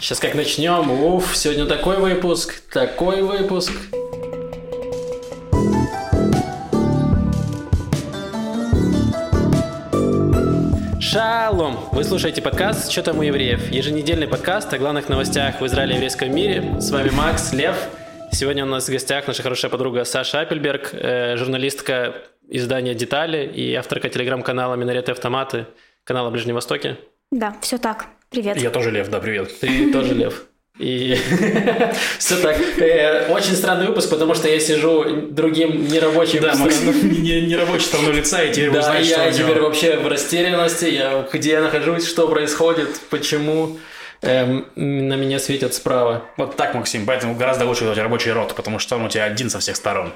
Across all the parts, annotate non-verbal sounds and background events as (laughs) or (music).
Сейчас как начнем. Уф, сегодня такой выпуск, такой выпуск. Шалом! Вы слушаете подкаст «Что там у евреев?» Еженедельный подкаст о главных новостях в Израиле и еврейском мире. С вами Макс, Лев. Сегодня у нас в гостях наша хорошая подруга Саша Апельберг, э, журналистка издания «Детали» и авторка телеграм-канала «Минареты автоматы», канала «Ближнем Востоке». Да, все так. Привет. Я тоже Лев, да, привет. Ты (laughs) тоже Лев. И (laughs) все так. Э, очень странный выпуск, потому что я сижу другим нерабочим Да, Максим (laughs) не, не рабочей стороной лица, и теперь Да, я теперь вообще в растерянности. Я, где я нахожусь, что происходит, почему эм, на меня светят справа. Вот так, Максим, поэтому гораздо лучше делать рабочий рот, потому что он у тебя один со всех сторон.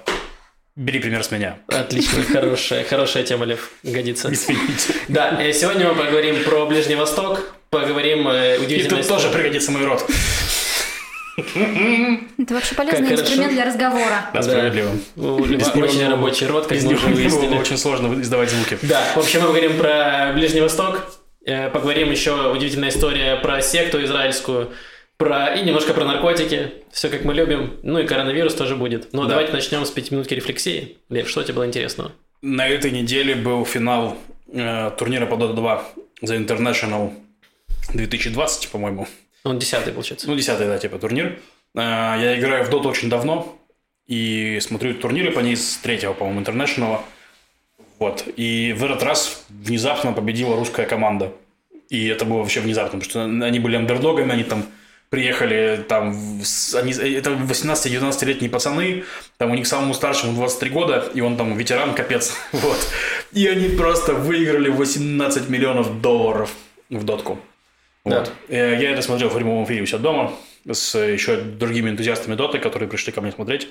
Бери пример с меня. Отлично, хорошая, хорошая тема, Лев, годится. Извините. Да, э, сегодня мы поговорим про Ближний Восток, поговорим э, И удивительную тут тоже пригодится мой рот. Это вообще полезный Как инструмент хорошо. для разговора. Да, справедливо. У Льва Без него очень рабочий рот, как Без мы него уже выяснили. очень сложно издавать звуки. Да, в общем, мы поговорим про Ближний Восток, э, поговорим еще удивительная история про секту израильскую, про и немножко про наркотики, все как мы любим, ну и коронавирус тоже будет. Но Да. давайте начнем с пятиминутки рефлексии. Лев, что тебе было интересного? На этой неделе был финал э, турнира по Dota 2 The International 2020, по-моему. Он десятый, получается. Ну, десятый, да, типа турнир. Э, Я играю в доту очень давно и смотрю турниры по ней с третьего, по-моему, интернешнл. Вот. И в этот раз внезапно победила русская команда. И это было вообще внезапно, потому что они были андердогами, они там приехали, там, они, это 18-19-летние пацаны, там у них самому старшему 23 года, и он там ветеран, капец, (laughs) вот. И они просто выиграли 18 миллионов долларов в дотку. Да. Вот. Э, Я это смотрел в прямом эфире у себя дома с еще другими энтузиастами доты, которые пришли ко мне смотреть.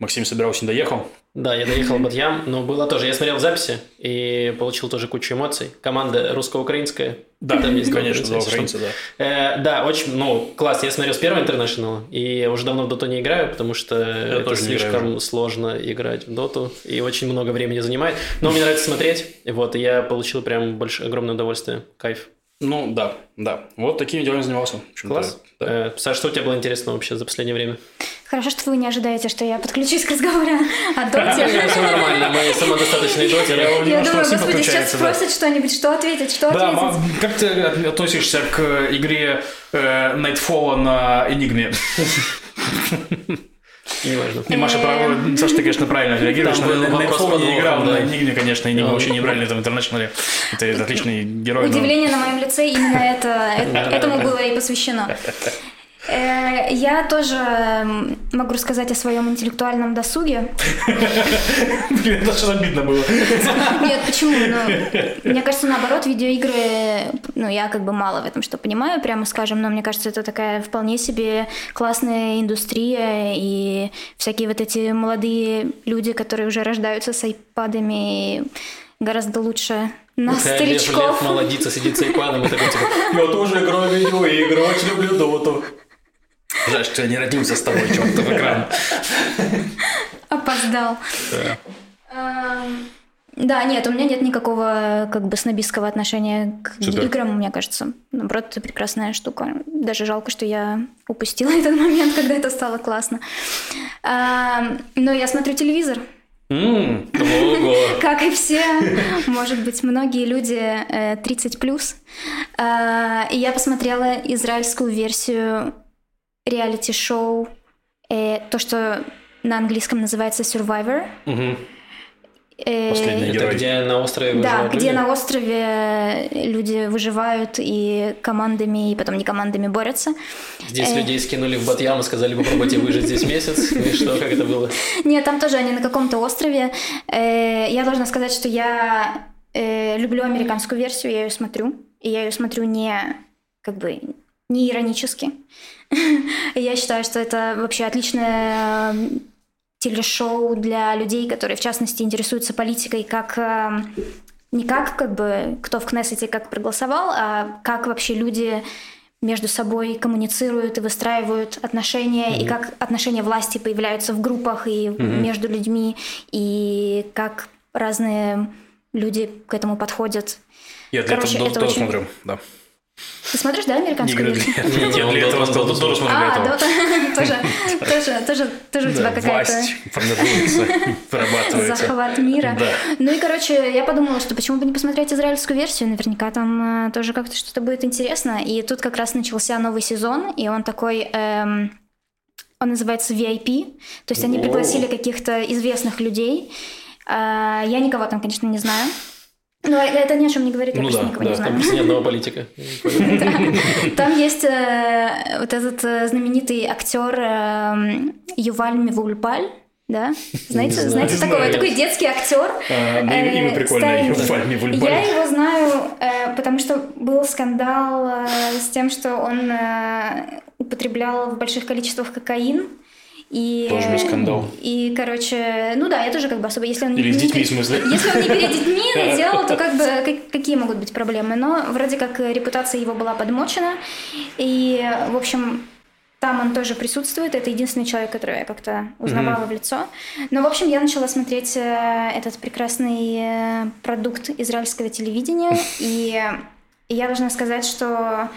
Максим собирался, не доехал. Да, я доехал в Батьям, но было тоже. Я смотрел записи и получил тоже кучу эмоций. Команда русско-украинская. Да, Там есть конечно, два украинца, да. Э, да, очень, ну, класс. Я смотрел с первого интернешнала, и уже давно в доту не играю, потому что это не играю слишком сложно играть в доту, и очень много времени занимает. Но мне нравится смотреть, вот, и я получил прям большое, огромное удовольствие, кайф. Ну, да, да. Вот такими делами занимался. Класс. Да. Э, Саш, что у тебя было интересного вообще за последнее время? Хорошо, что вы не ожидаете, что я подключусь к разговору о доте. Все нормально, мы самодостаточные дотеры. Я думаю, господи, сейчас спросят что-нибудь, что ответить, что Да, ответить. Как ты относишься к э, игре э, Nightfall на Enigma? (laughs) Неважно. Не, Маша, Саша, ты, конечно, правильно реагируешь. Там был вопрос не играл, да. Enigma, конечно, Enigma Да. вообще не брали в интернешнале. Это отличный герой. но- Удивление на моем лице именно это, э- этому было и посвящено. Э, Я тоже м, могу рассказать о своем интеллектуальном досуге. (laughs) Блин, это что обидно было. Нет, почему? Ну, мне кажется, наоборот, видеоигры, ну, я как бы мало в этом что понимаю, прямо скажем, но мне кажется, это такая вполне себе классная индустрия, и всякие вот эти молодые люди, которые уже рождаются с айпадами, гораздо лучше нас, Лев, Лев старичков. молодится, сидит с айпадом и такой, типа, я тоже играю в видеоигры, очень люблю доту. Жаль, что я не родился с тобой, чертов экран. Опоздал. Эм, Да, нет, у меня нет никакого как бы снобистского отношения к Супер. играм, мне кажется. Наоборот, это прекрасная штука. Даже жалко, что я упустила (laughs) этот момент, когда это стало классно. Эм, Но я смотрю телевизор. Ого. (laughs) Как и все, может быть, многие люди э, 30 плюс. И я посмотрела израильскую версию реалити-шоу, э, то, что на английском называется Survivor. Э, Последний Это герой. где на острове Да, выживают где люди? на острове люди выживают и командами, и потом не командами борются. Здесь э. людей скинули в Батьям и сказали, попробуйте выжить здесь месяц. (laughs) И что, как это было? Нет, там тоже они на каком-то острове. Э, Я должна сказать, что я э, люблю американскую версию, я ее смотрю. И я ее смотрю не как бы не иронически. (laughs) Я считаю, что это вообще отличное э, телешоу для людей, которые, в частности, интересуются политикой, как э, не как, как бы, кто в Кнессете как проголосовал, а как вообще люди между собой коммуницируют и выстраивают отношения, и как отношения власти появляются в группах и между людьми, и как разные люди к этому подходят. Я для Короче, этого это тоже очень- смотрю, да. Ты смотришь, да, американскую версию? для Не, он для этого должен был тоже смотрю для А, этого. Дота (laughs) тоже, тоже, тоже, тоже у тебя какая-то власть формируется, (laughs) вырабатывается. захват мира. Ну и, короче, я подумала, что почему бы не посмотреть израильскую версию, наверняка там э, тоже как-то что-то будет интересно. И тут как раз начался новый сезон, и он такой... эм, он называется VIP, то есть они пригласили каких-то известных людей. А, Я никого там, конечно, не знаю. Но это ни о чем не говорит, я Ну просто да, никого да, не Там знаю. просто ни одного политика. (laughs) Там есть э, вот этот э, знаменитый актер э, Юваль Мивульпаль, да? Знаете, знаю. знаете Не такого? знаю. Такой детский актер. А, ну, э, имя прикольное, старенький. Юваль Мивульпаль. Я его знаю, э, потому что был скандал э, с тем, что он э, употреблял в больших количествах кокаин. И, Тоже был скандал. И, короче, ну да, я тоже как бы особо, если он Или с не- детьми, в смысле? если он не перед детьми (laughs) делал, то как бы как- какие могут быть проблемы? Но вроде как репутация его была подмочена. И, в общем, там он тоже присутствует. Это единственный человек, которого я как-то узнавала в лицо. Но, в общем, я начала смотреть э, этот прекрасный э, продукт израильского телевидения. (laughs) И я должна сказать, что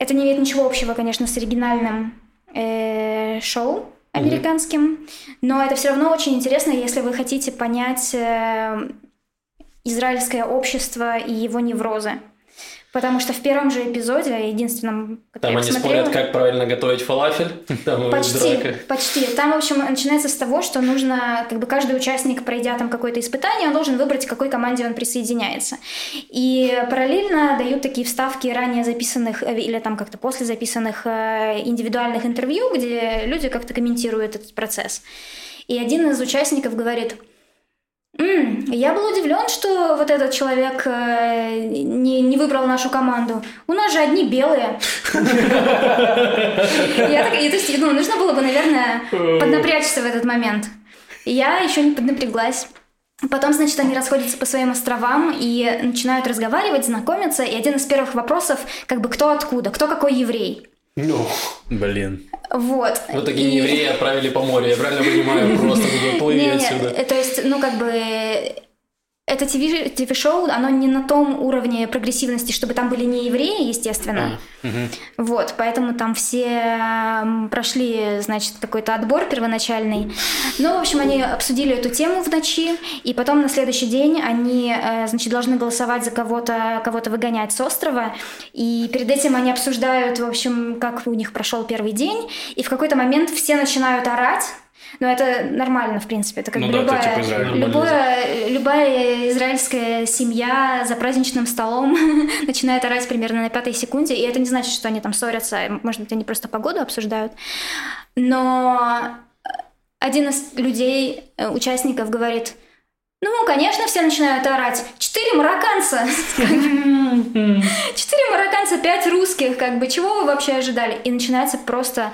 это не имеет ничего общего, конечно, с оригинальным э, шоу американским, но это все равно очень интересно, если вы хотите понять э, израильское общество и его неврозы. Потому что в первом же эпизоде, единственном, который Там они посмотрела, спорят, как правильно готовить фалафель. (laughs) Там Почти, почти. Там, в общем, начинается с того, что нужно, как бы каждый участник, пройдя там какое-то испытание, он должен выбрать, к какой команде он присоединяется. И параллельно дают такие вставки ранее записанных э, или там как-то после записанных э, индивидуальных интервью, где люди как-то комментируют этот процесс. И один из участников говорит, «М, я был удивлен, что вот этот человек э, не, не выбрал нашу команду. У нас же одни белые. Я так, то есть, ну, нужно было бы, наверное, поднапрячься в этот момент. Я еще не поднапряглась. Потом, значит, они расходятся по своим островам и начинают разговаривать, знакомиться. И один из первых вопросов, как бы, кто откуда, кто какой еврей. Ну, Блин. Вот. вот такие И- евреи отправили по морю. Я правильно понимаю? Просто туда плыви отсюда. То есть, ну, как бы... Это ТВ ТВ-шоу, оно не на том уровне прогрессивности, чтобы там были не евреи, естественно. Вот, поэтому там все прошли, значит, какой-то отбор первоначальный. Ну, в общем, они обсудили эту тему в ночи, и потом на следующий день они, э, значит, должны голосовать за кого-то, кого-то выгонять с острова. И перед этим они обсуждают, в общем, как у них прошел первый день, и в какой-то момент все начинают орать. Но это нормально, в принципе. Это как Ну бы да, это любая, типа Израиль. любая, любая израильская семья за праздничным столом (laughs) начинает орать примерно на пятой секунде. И это не значит, что они там ссорятся. Может быть, они просто погоду обсуждают. Но один из людей, э, участников, говорит, ну, конечно, все начинают орать. Четыре марокканца. Четыре марокканца, пять русских. Как бы, чего вы вообще ожидали? И начинается просто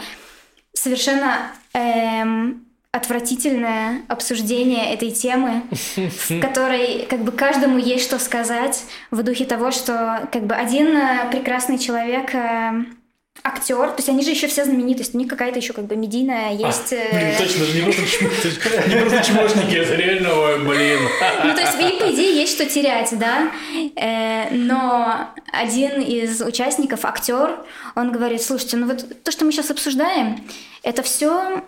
совершенно эм, отвратительное обсуждение этой темы, в (laughs) которой как бы каждому есть что сказать в духе того, что как бы один э, прекрасный человек э, актер, то есть они же еще все знаменитости, у них какая-то еще как бы медийная есть. э, Блин, точно же не просто (laughs) не просто чмошники, это реально, ой, блин. Ну, то есть, и, по идее, есть что терять, да? Но один из участников, актер, он говорит, слушайте, ну вот то, что мы сейчас обсуждаем, это все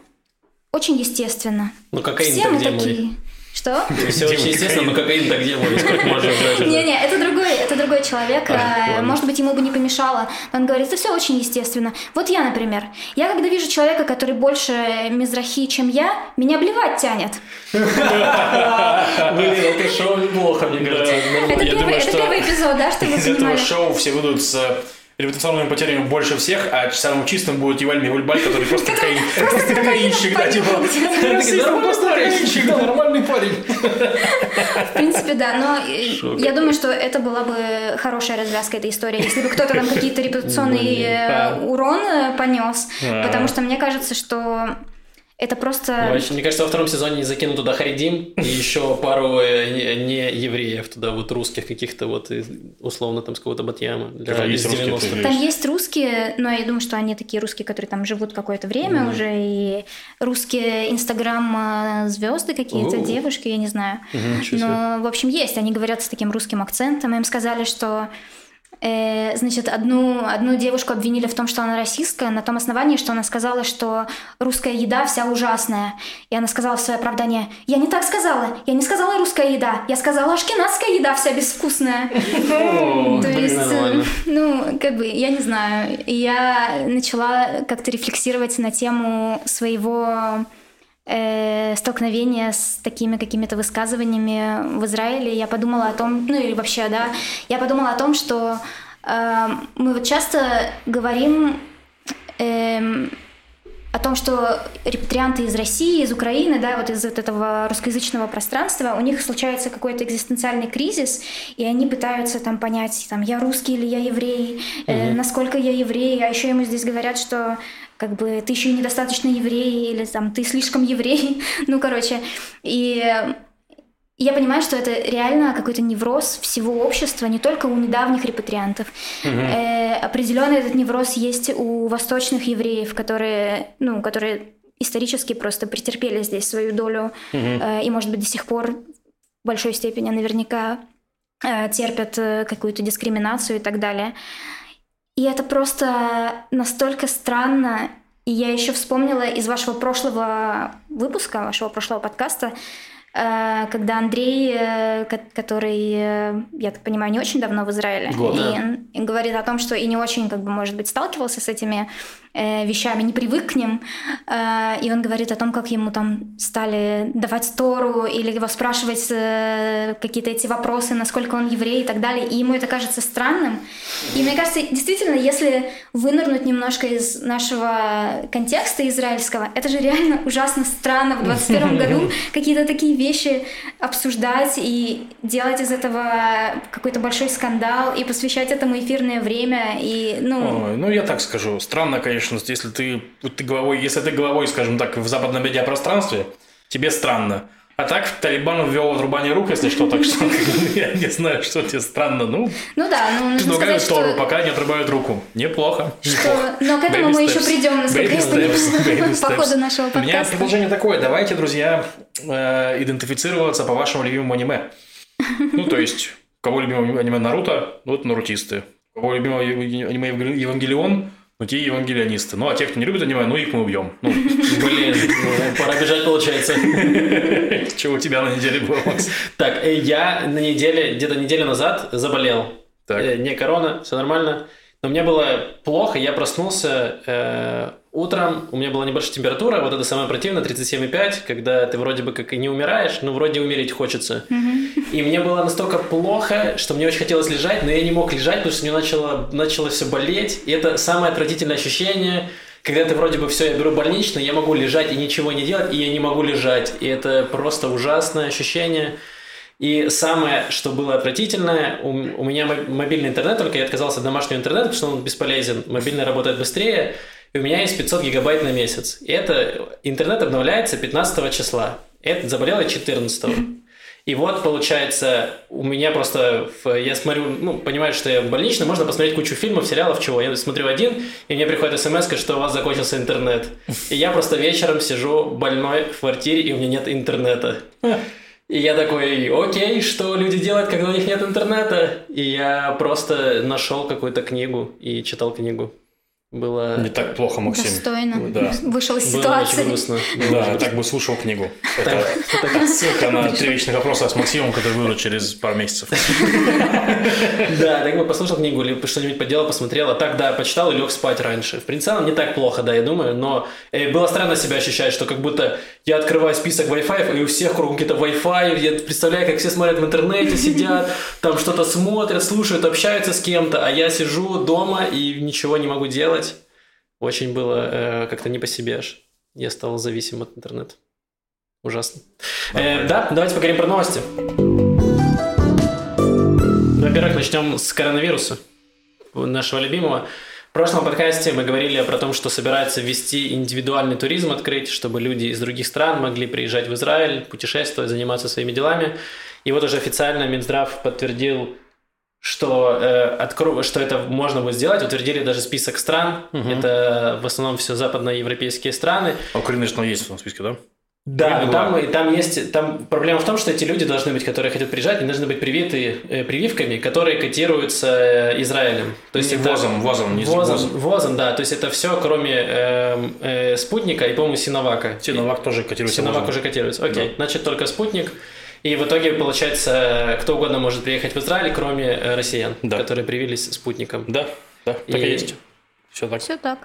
очень естественно. Ну, кокаин Все мы где такие. Что? Все очень естественно, но кокаин так где? Сколько можно уже? Не-не, это другой, это другой человек. Э. Может быть, ему бы не помешало. Но он говорит, это все очень естественно. Вот я, например, я когда вижу человека, который больше мизрахи, чем я, меня блевать тянет. Блин, это шоу неплохо, мне кажется. Это, первый, что эпизод, да, чтобы вы Из этого понимали? шоу все выйдут с репутационными потерями больше всех, а самым чистым будет Иваль Мивульбаль, который просто кокаин- просто кокаинщик, да, типа. Кокаинщик, да, нормальный парень. В принципе, да, но э, я думаю, что это была бы хорошая развязка этой истории, если бы кто-то там какие-то репутационный Блин, э, а. урон э, понес, А. потому что мне кажется, что это просто... Вообще, Мне кажется, во втором сезоне закинут туда Харидим и еще пару э, не евреев туда, вот русских каких-то, вот условно там с какого-то Батьяма. Для, Там из есть русские 90-х. тоже. Там есть русские, но я думаю, что они такие русские, которые там живут какое-то время уже, и русские инстаграм звезды какие-то, О. девушки, я не знаю. Себе. Но, в общем, есть. Они говорят с таким русским акцентом. Им сказали, что Э, значит, одну, одну девушку обвинили в том, что она расистская, на том основании, что она сказала, что русская еда вся ужасная. И она сказала в свое оправдание, я не так сказала, я не сказала русская еда, я сказала ашкенадская еда вся безвкусная. То есть, э, ну, как бы, я не знаю. Я начала как-то рефлексировать на тему своего э, столкновения с такими какими-то высказываниями в Израиле, я подумала о том, ну или вообще, да, я подумала о том, что э, мы вот часто говорим э, о том, что репатрианты из России, из Украины, да, вот из вот этого русскоязычного пространства, у них случается какой-то экзистенциальный кризис, и они пытаются там понять, там, я русский или я еврей, э, насколько я еврей, а еще ему здесь говорят, что как бы ты еще недостаточно еврей, или там ты слишком еврей, (laughs) ну, короче, и я понимаю, что это реально какой-то невроз всего общества, не только у недавних репатриантов. Угу. Э, определенно этот невроз есть у восточных евреев, которые, ну, которые исторически просто претерпели здесь свою долю угу. э, и, может быть, до сих пор в большой степени наверняка э, терпят э, какую-то дискриминацию и так далее. И это просто настолько странно. И я еще вспомнила из вашего прошлого выпуска, вашего прошлого подкаста, Э, когда Андрей, э, который, э, я так понимаю, не очень давно в Израиле, Год, и, говорит о том, что и не очень, как бы, может быть, сталкивался с этими вещами, не привык к ним, и он говорит о том, как ему там стали давать Тору или его спрашивать какие-то эти вопросы, насколько он еврей и так далее, и ему это кажется странным. И мне кажется, действительно, если вынырнуть немножко из нашего контекста израильского, это же реально ужасно странно в 21 (laughs) году какие-то такие вещи вещи обсуждать и делать из этого какой-то большой скандал и посвящать этому эфирное время и ну. Ой, ну я так скажу, странно, конечно, если ты ты головой, если ты головой, скажем так, в западном медиапространстве, тебе странно. А так Талибан ввел отрубание рук, если что, так что (laughs) я не знаю, что тебе странно. Ну, ну да, ну нужно сказать, Тору, что... пока не отрубают руку. Неплохо. Что... Но к этому мы еще придем, насколько я понимаю, по ходу нашего подкаста. У меня предложение такое. Давайте, друзья, э, идентифицироваться по вашему любимому аниме. Ну, то есть, кого любимое аниме Наруто, ну, это нарутисты. Кого любимое аниме Евангелион, ну, те евангелионисты. Ну, а те, кто не любит аниме, ну, их мы убьем. Ну, (laughs) блин, ну, пора бежать, получается. (laughs) Что у тебя на неделе было, Макс? Так, э, я на неделе, где-то неделю назад заболел. Так. Э, не корона, все нормально. Но мне было плохо, я проснулся э, утром, у меня была небольшая температура, вот это самое противное, 37,5, когда ты вроде бы как и не умираешь, но вроде умереть хочется. Mm-hmm. И мне было настолько плохо, что мне очень хотелось лежать, но я не мог лежать, потому что мне начало, начало все болеть. И это самое отвратительное ощущение, когда ты вроде бы все, я беру больничный, я могу лежать и ничего не делать, и я не могу лежать. И это просто ужасное ощущение. И самое, что было отвратительное, у, у меня мобильный интернет, только я отказался от домашнего интернета, потому что он бесполезен. Мобильный работает быстрее, и у меня есть 500 гигабайт на месяц. И это интернет обновляется 15 числа. Это заболело 14 и вот, получается, у меня просто, я смотрю, ну, понимаю, что я больничный, можно посмотреть кучу фильмов, сериалов, чего. Я смотрю один, и мне приходит смс, что у вас закончился интернет. И я просто вечером сижу больной в квартире, и у меня нет интернета. И я такой, окей, что люди делают, когда у них нет интернета? И я просто нашел какую-то книгу и читал книгу. Было... Не так плохо, Максим. Достойно. Да. Вышел из ситуации. Было грустно. Да, так бы слушал книгу. Это ссылка на три вечных вопроса с Максимом, который вырвут через пару месяцев. Да, так бы послушал книгу или что-нибудь поделал, посмотрел, а так, да, почитал и лег спать раньше. В принципе, не так плохо, да, я думаю, но э, было странно себя ощущать, что как будто я открываю список Wi-Fi, и у всех кругом какие-то Wi-Fi, я представляю, как все смотрят в интернете, сидят, там что-то смотрят, слушают, общаются с кем-то, а я сижу дома и ничего не могу делать. Очень было э, как-то не по себе аж. Я стал зависим от интернета. Ужасно. Э, да, давайте поговорим про новости. Во-первых, начнем с коронавируса, нашего любимого. В прошлом подкасте мы говорили про то, что собираются ввести индивидуальный туризм, открыть, чтобы люди из других стран могли приезжать в Израиль, путешествовать, заниматься своими делами. И вот уже официально Минздрав подтвердил что, э, откро... что это можно будет сделать. Утвердили даже список стран. Угу. Это в основном все западноевропейские страны. А Украина, что есть в этом списке, да? Да, но там, и там есть, там проблема в том, что эти люди должны быть, которые хотят приезжать, они должны быть привиты э, прививками, которые котируются э, Израилем. То есть Не это ВОЗом, ВОЗом, не ВОЗом, ВОЗом. ВОЗом, да. То есть это все, кроме эм, э, спутника и, по-моему, Синовака. Синовак тоже котируется Синовак ВОЗом. уже котируется. Окей, значит только спутник. И в итоге, получается, кто угодно может приехать в Израиль, кроме э, россиян, Да. которые привились спутником. Да, да, так и, И- есть. Все так. Все так.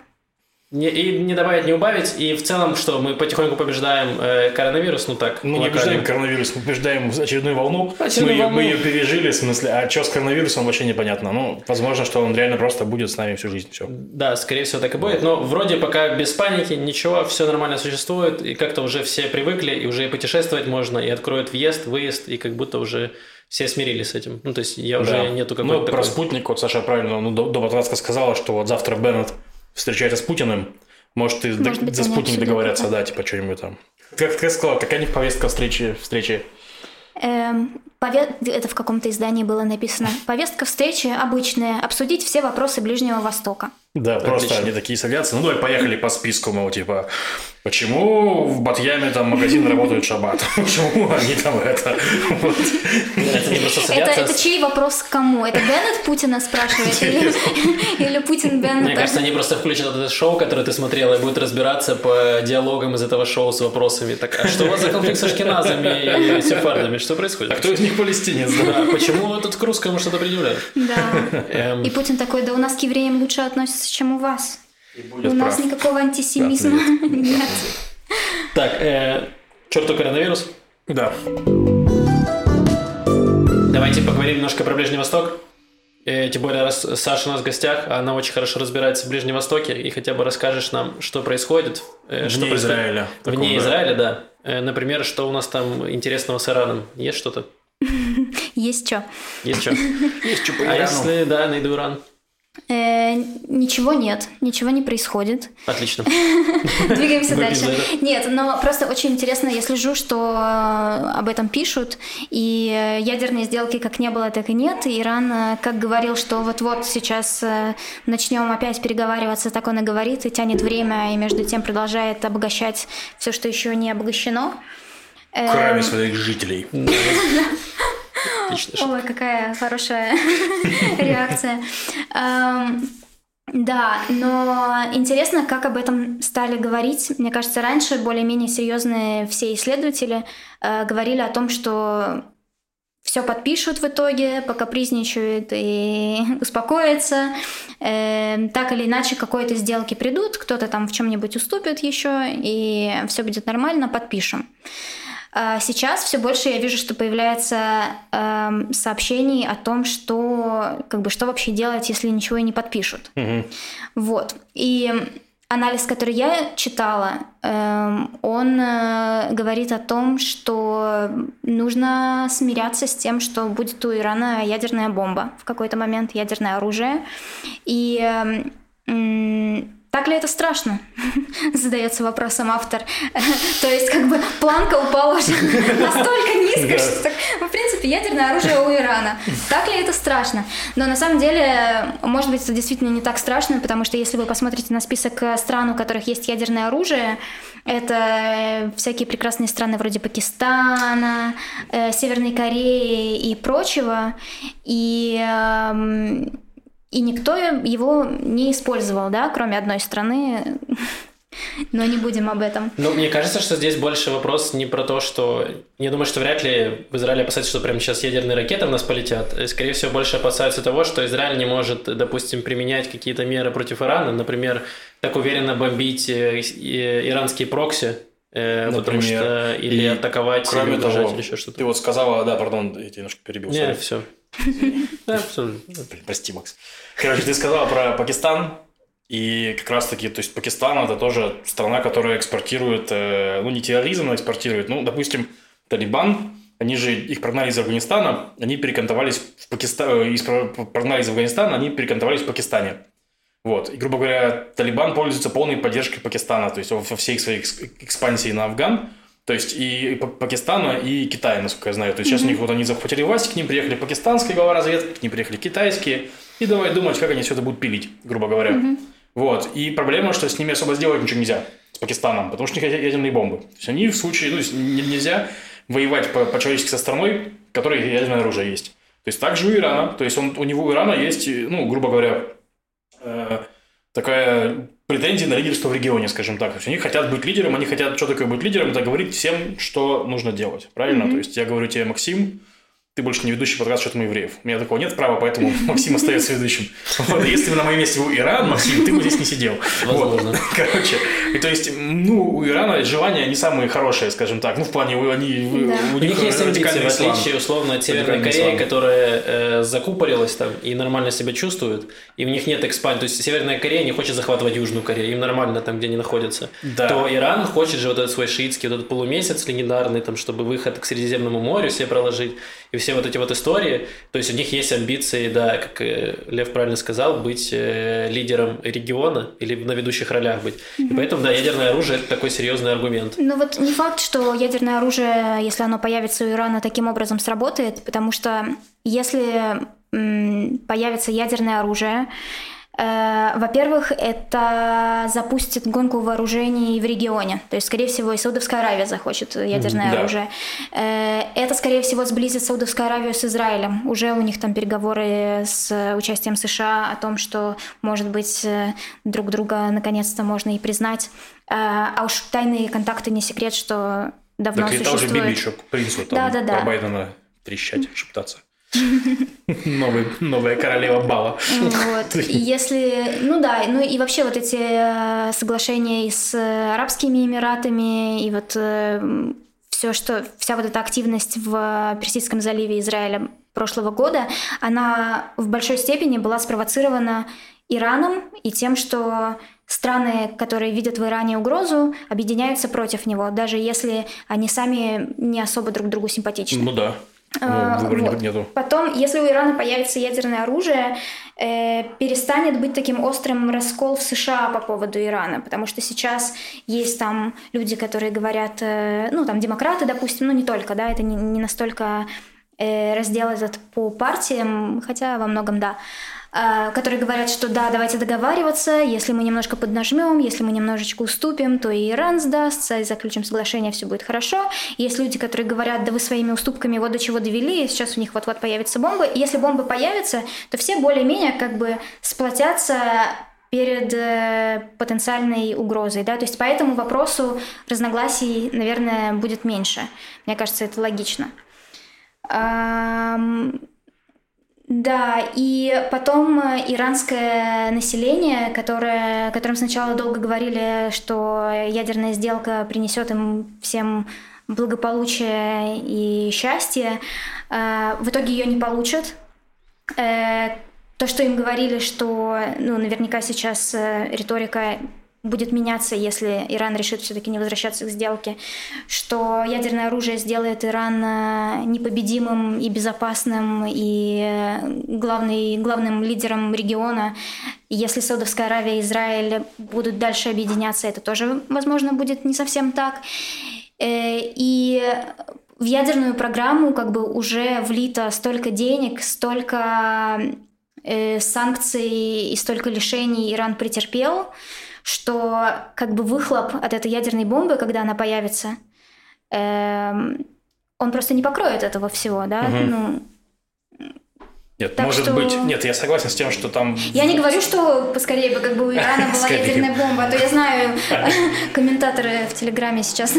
Не- и не добавить, не убавить. И в целом, что мы потихоньку побеждаем э, коронавирус, ну так. Мы не побеждаем коронавирус, мы побеждаем очередную волну. Очередную мы, ее, волну. мы ее пережили, в смысле, а что с коронавирусом вообще непонятно. Ну, возможно, что он реально просто будет с нами всю жизнь. Все. Да, скорее всего, так и будет. Но вроде пока без паники, ничего, все нормально существует. И как-то уже все привыкли, и уже и путешествовать можно, и откроют въезд, выезд, и как будто уже все смирились с этим. Ну, то есть я уже нету какой-то Ну, про такой- спутник, вот Саша правильно, ну, до, до Батрацка сказала, что вот завтра Беннет встречается с Путиным. Может, и Может д- быть, за спутник договорятся, да, типа что-нибудь там. Как ты сказала, какая у них повестка встречи? встречи? Эм, пове- Это в каком-то издании было написано. Повестка встречи обычная. Обсудить все вопросы Ближнего Востока. Да, просто Отлично. они такие садятся. Ну, давай поехали по списку, мол, типа, почему в Батьяме там магазин работает шаббат? (laughs) Почему они там это? Вот. Это просто чей вопрос к кому? Это Беннет Путина спрашивает? Или, или Путин Мне Беннета? кажется, они просто включат это шоу, которое ты смотрела, и будут разбираться по диалогам из этого шоу с вопросами. Так, а что у вас за конфликт с ашкеназами и сефардами? Что происходит? А кто из них палестинец? да? Почему тут к русскому что-то предъявляют? Да. Эм, И Путин такой, да у нас к евреям лучше относятся, чем у вас. И У будет нас прав. никакого антисемизма (laughs) нет. Так, э, черту коронавирус. Да. Давайте поговорим немножко про Ближний Восток. Э, тем более, раз Саша у нас в гостях, она очень хорошо разбирается в Ближнем Востоке, и хотя бы расскажешь нам, что происходит. э, что Вне происходит- Израиля. Вне Такого, да. Израиля, да. Э, например, что у нас там интересного с Ираном? Есть что-то? (laughs) Есть что? Есть что? (laughs) Есть что по А Ирану. если, да, найду Иран? Э, ничего нет, ничего не происходит. Отлично. (laughs) Двигаемся (laughs) дальше. Нет, но просто очень интересно, я слежу, что э, об этом пишут, и э, ядерной сделки как не было, так и нет. Иран как говорил, что вот-вот сейчас начнем опять переговариваться, так он и говорит, и тянет время, и между тем продолжает обогащать все, что еще не обогащено. Эм, Кроме своих жителей. (laughs) Отлично. Ой, какая хорошая (laughs) реакция. Эм, Да, но интересно, как об этом стали говорить. Мне кажется, раньше более-менее серьезные все исследователи э, говорили о том, что все подпишут в итоге, покапризничают и (laughs) успокоятся. Э, так или иначе, какой-то сделке придут, кто-то там в чем-нибудь уступит еще, и все будет нормально, подпишем. А Сейчас все больше я вижу, что появляется эм, сообщений о том, что как бы что вообще делать, если ничего и не подпишут. Мгм. Вот. И анализ, который я читала, эм, он э, говорит о том, что нужно смиряться с тем, что будет у Ирана ядерная бомба в какой-то момент, ядерное оружие. И эм, так ли это страшно? (laughs) Задается вопросом автор. (laughs) То есть, как бы планка упала уже (laughs) настолько низко, что в принципе, ядерное оружие у Ирана. Так ли это страшно? Но на самом деле, может быть, это действительно не так страшно, потому что если вы посмотрите на список э, стран, у которых есть ядерное оружие, это э, всякие прекрасные страны вроде Пакистана, э, Северной Кореи и прочего. И эм, и никто его не использовал, да, кроме одной страны. Но не будем об этом. Ну, мне кажется, что здесь больше вопрос не про то, что... Я думаю, что вряд ли в Израиле опасаются, что прямо сейчас ядерные ракеты в нас полетят. Скорее всего, больше опасаются того, что Израиль не может, допустим, применять какие-то меры против Ирана. Например, так уверенно бомбить э, э, иранские прокси. э, потому Например. что... Или И атаковать, Кроме или того, или еще что-то. ты вот сказала, да, пардон, я тебя немножко перебил. Не, sorry. все. Прости, Макс. Короче, ты сказала про Пакистан, и как раз-таки, то есть Пакистан это тоже страна, которая экспортирует, э, ну не терроризм, но экспортирует, ну, допустим, Талибан, они же их прогнали из Афганистана, они перекантовались в Пакистан, из прогнали из Афганистана, они перекантовались в Пакистане. Вот. И, грубо говоря, Талибан пользуется полной поддержкой Пакистана, то есть во всей своей экс- экспансии на Афган, то есть и Па- Пакистана, и Китая, насколько я знаю. То есть сейчас у них вот они захватили власть, к ним приехали пакистанские глава разведки, к ним приехали китайские, и давай думать, как они все это будут пилить, грубо говоря. Вот. И проблема, что с ними особо сделать ничего нельзя. С Пакистаном, потому что у них ядерные бомбы. То есть они в случае, ну, нельзя воевать по, по-человечески со страной, в которой ядерное оружие есть. То есть также у Ирана, то есть он, у него у Ирана есть, ну, грубо говоря, э, такая претензия на лидерство в регионе, скажем так. То есть они хотят быть лидером, они хотят что такое быть лидером, это говорить всем, что нужно делать. Правильно? Mm-hmm. То есть я говорю тебе, Максим, ты больше не ведущий подкаст «Что-то евреев». У меня такого нет права, поэтому (laughs) Максим остается ведущим. Вот, если бы на моем месте был Иран, Максим, ты бы здесь не сидел. Возможно. Вот. (laughs) Короче, и то есть, ну, у Ирана желания не самые хорошие, скажем так. Ну, в плане, они, да. у, них, у них есть амбиции, в отличие, условно, от Северной Кореи, которая э, закупорилась там и нормально себя чувствует, и у них нет экспансии. То есть, Северная Корея не хочет захватывать Южную Корею, им нормально там, где они находятся. Да. То Иран хочет же вот этот свой шиитский, вот этот полумесяц легендарный, там, чтобы выход к Средиземному морю себе проложить и все вот эти вот истории, то есть у них есть амбиции, да, как э, Лев правильно сказал, быть э, лидером региона или на ведущих ролях быть. Mm-hmm. И поэтому, да, ядерное оружие – это такой серьезный аргумент. Ну вот не факт, что ядерное оружие, если оно появится у Ирана, таким образом сработает, потому что если появится ядерное оружие, во-первых, это запустит гонку вооружений в регионе. То есть, скорее всего, и Саудовская Аравия захочет ядерное да. оружие. Э, это, скорее всего, сблизит Саудовскую Аравию с Израилем. Уже у них там переговоры с участием США о том, что, может быть, э, друг друга наконец-то можно и признать. А уж тайные контакты не секрет, что давно так существует. Так и уже Биби еще принцу там да, да, да. про Байдена трещать, шептаться. (laughs) Новый, новая королева бала. Вот. (laughs) И если, ну да, ну и вообще вот эти э, соглашения с Арабскими Эмиратами и вот э, все, что вся вот эта активность в Персидском заливе Израиля прошлого года, она в большой степени была спровоцирована Ираном и тем, что страны, которые видят в Иране угрозу, объединяются против него, даже если они сами не особо друг другу симпатичны. Ну да. Ну, выбора вот. нету. Потом, если у Ирана появится ядерное оружие, э, перестанет быть таким острым раскол в США по поводу Ирана, потому что сейчас есть там люди, которые говорят, э, ну там демократы, допустим, ну не только, да, это не, не настолько э, раздел этот по партиям, хотя во многом да. А, которые говорят, что да, давайте договариваться, если мы немножко поднажмем, если мы немножечко уступим, то и Иран сдастся, и заключим соглашение, все будет хорошо. Есть люди, которые говорят, да вы своими уступками вот до чего довели, сейчас у них вот-вот появится бомба. И если бомба появится, то все более-менее как бы сплотятся перед э, потенциальной угрозой, да, то есть по этому вопросу разногласий, наверное, будет меньше. Мне кажется, это логично. Да, и потом э, иранское население, которое, которым сначала долго говорили, что ядерная сделка принесет им всем благополучие и счастье, э, в итоге ее не получат. Э, то, что им говорили, что ну, наверняка сейчас риторика будет меняться, если Иран решит все-таки не возвращаться к сделке, что ядерное оружие сделает Иран э, непобедимым и безопасным и э, главный, главным лидером региона. если Саудовская Аравия и Израиль будут дальше объединяться, это тоже, возможно, будет не совсем так. Э, и в ядерную программу как бы уже влито столько денег, столько санкций и столько лишений Иран претерпел, что как бы выхлоп от этой ядерной бомбы, когда она появится, эм, он просто не покроет этого всего, да, угу. ну нет, так может что... быть. Нет, я согласен с тем, что там. Я не говорю, что поскорее бы как бы у (laughs) Ирана была ядерная бомба, а то я знаю, (laughs) (laughs) комментаторы в Телеграме сейчас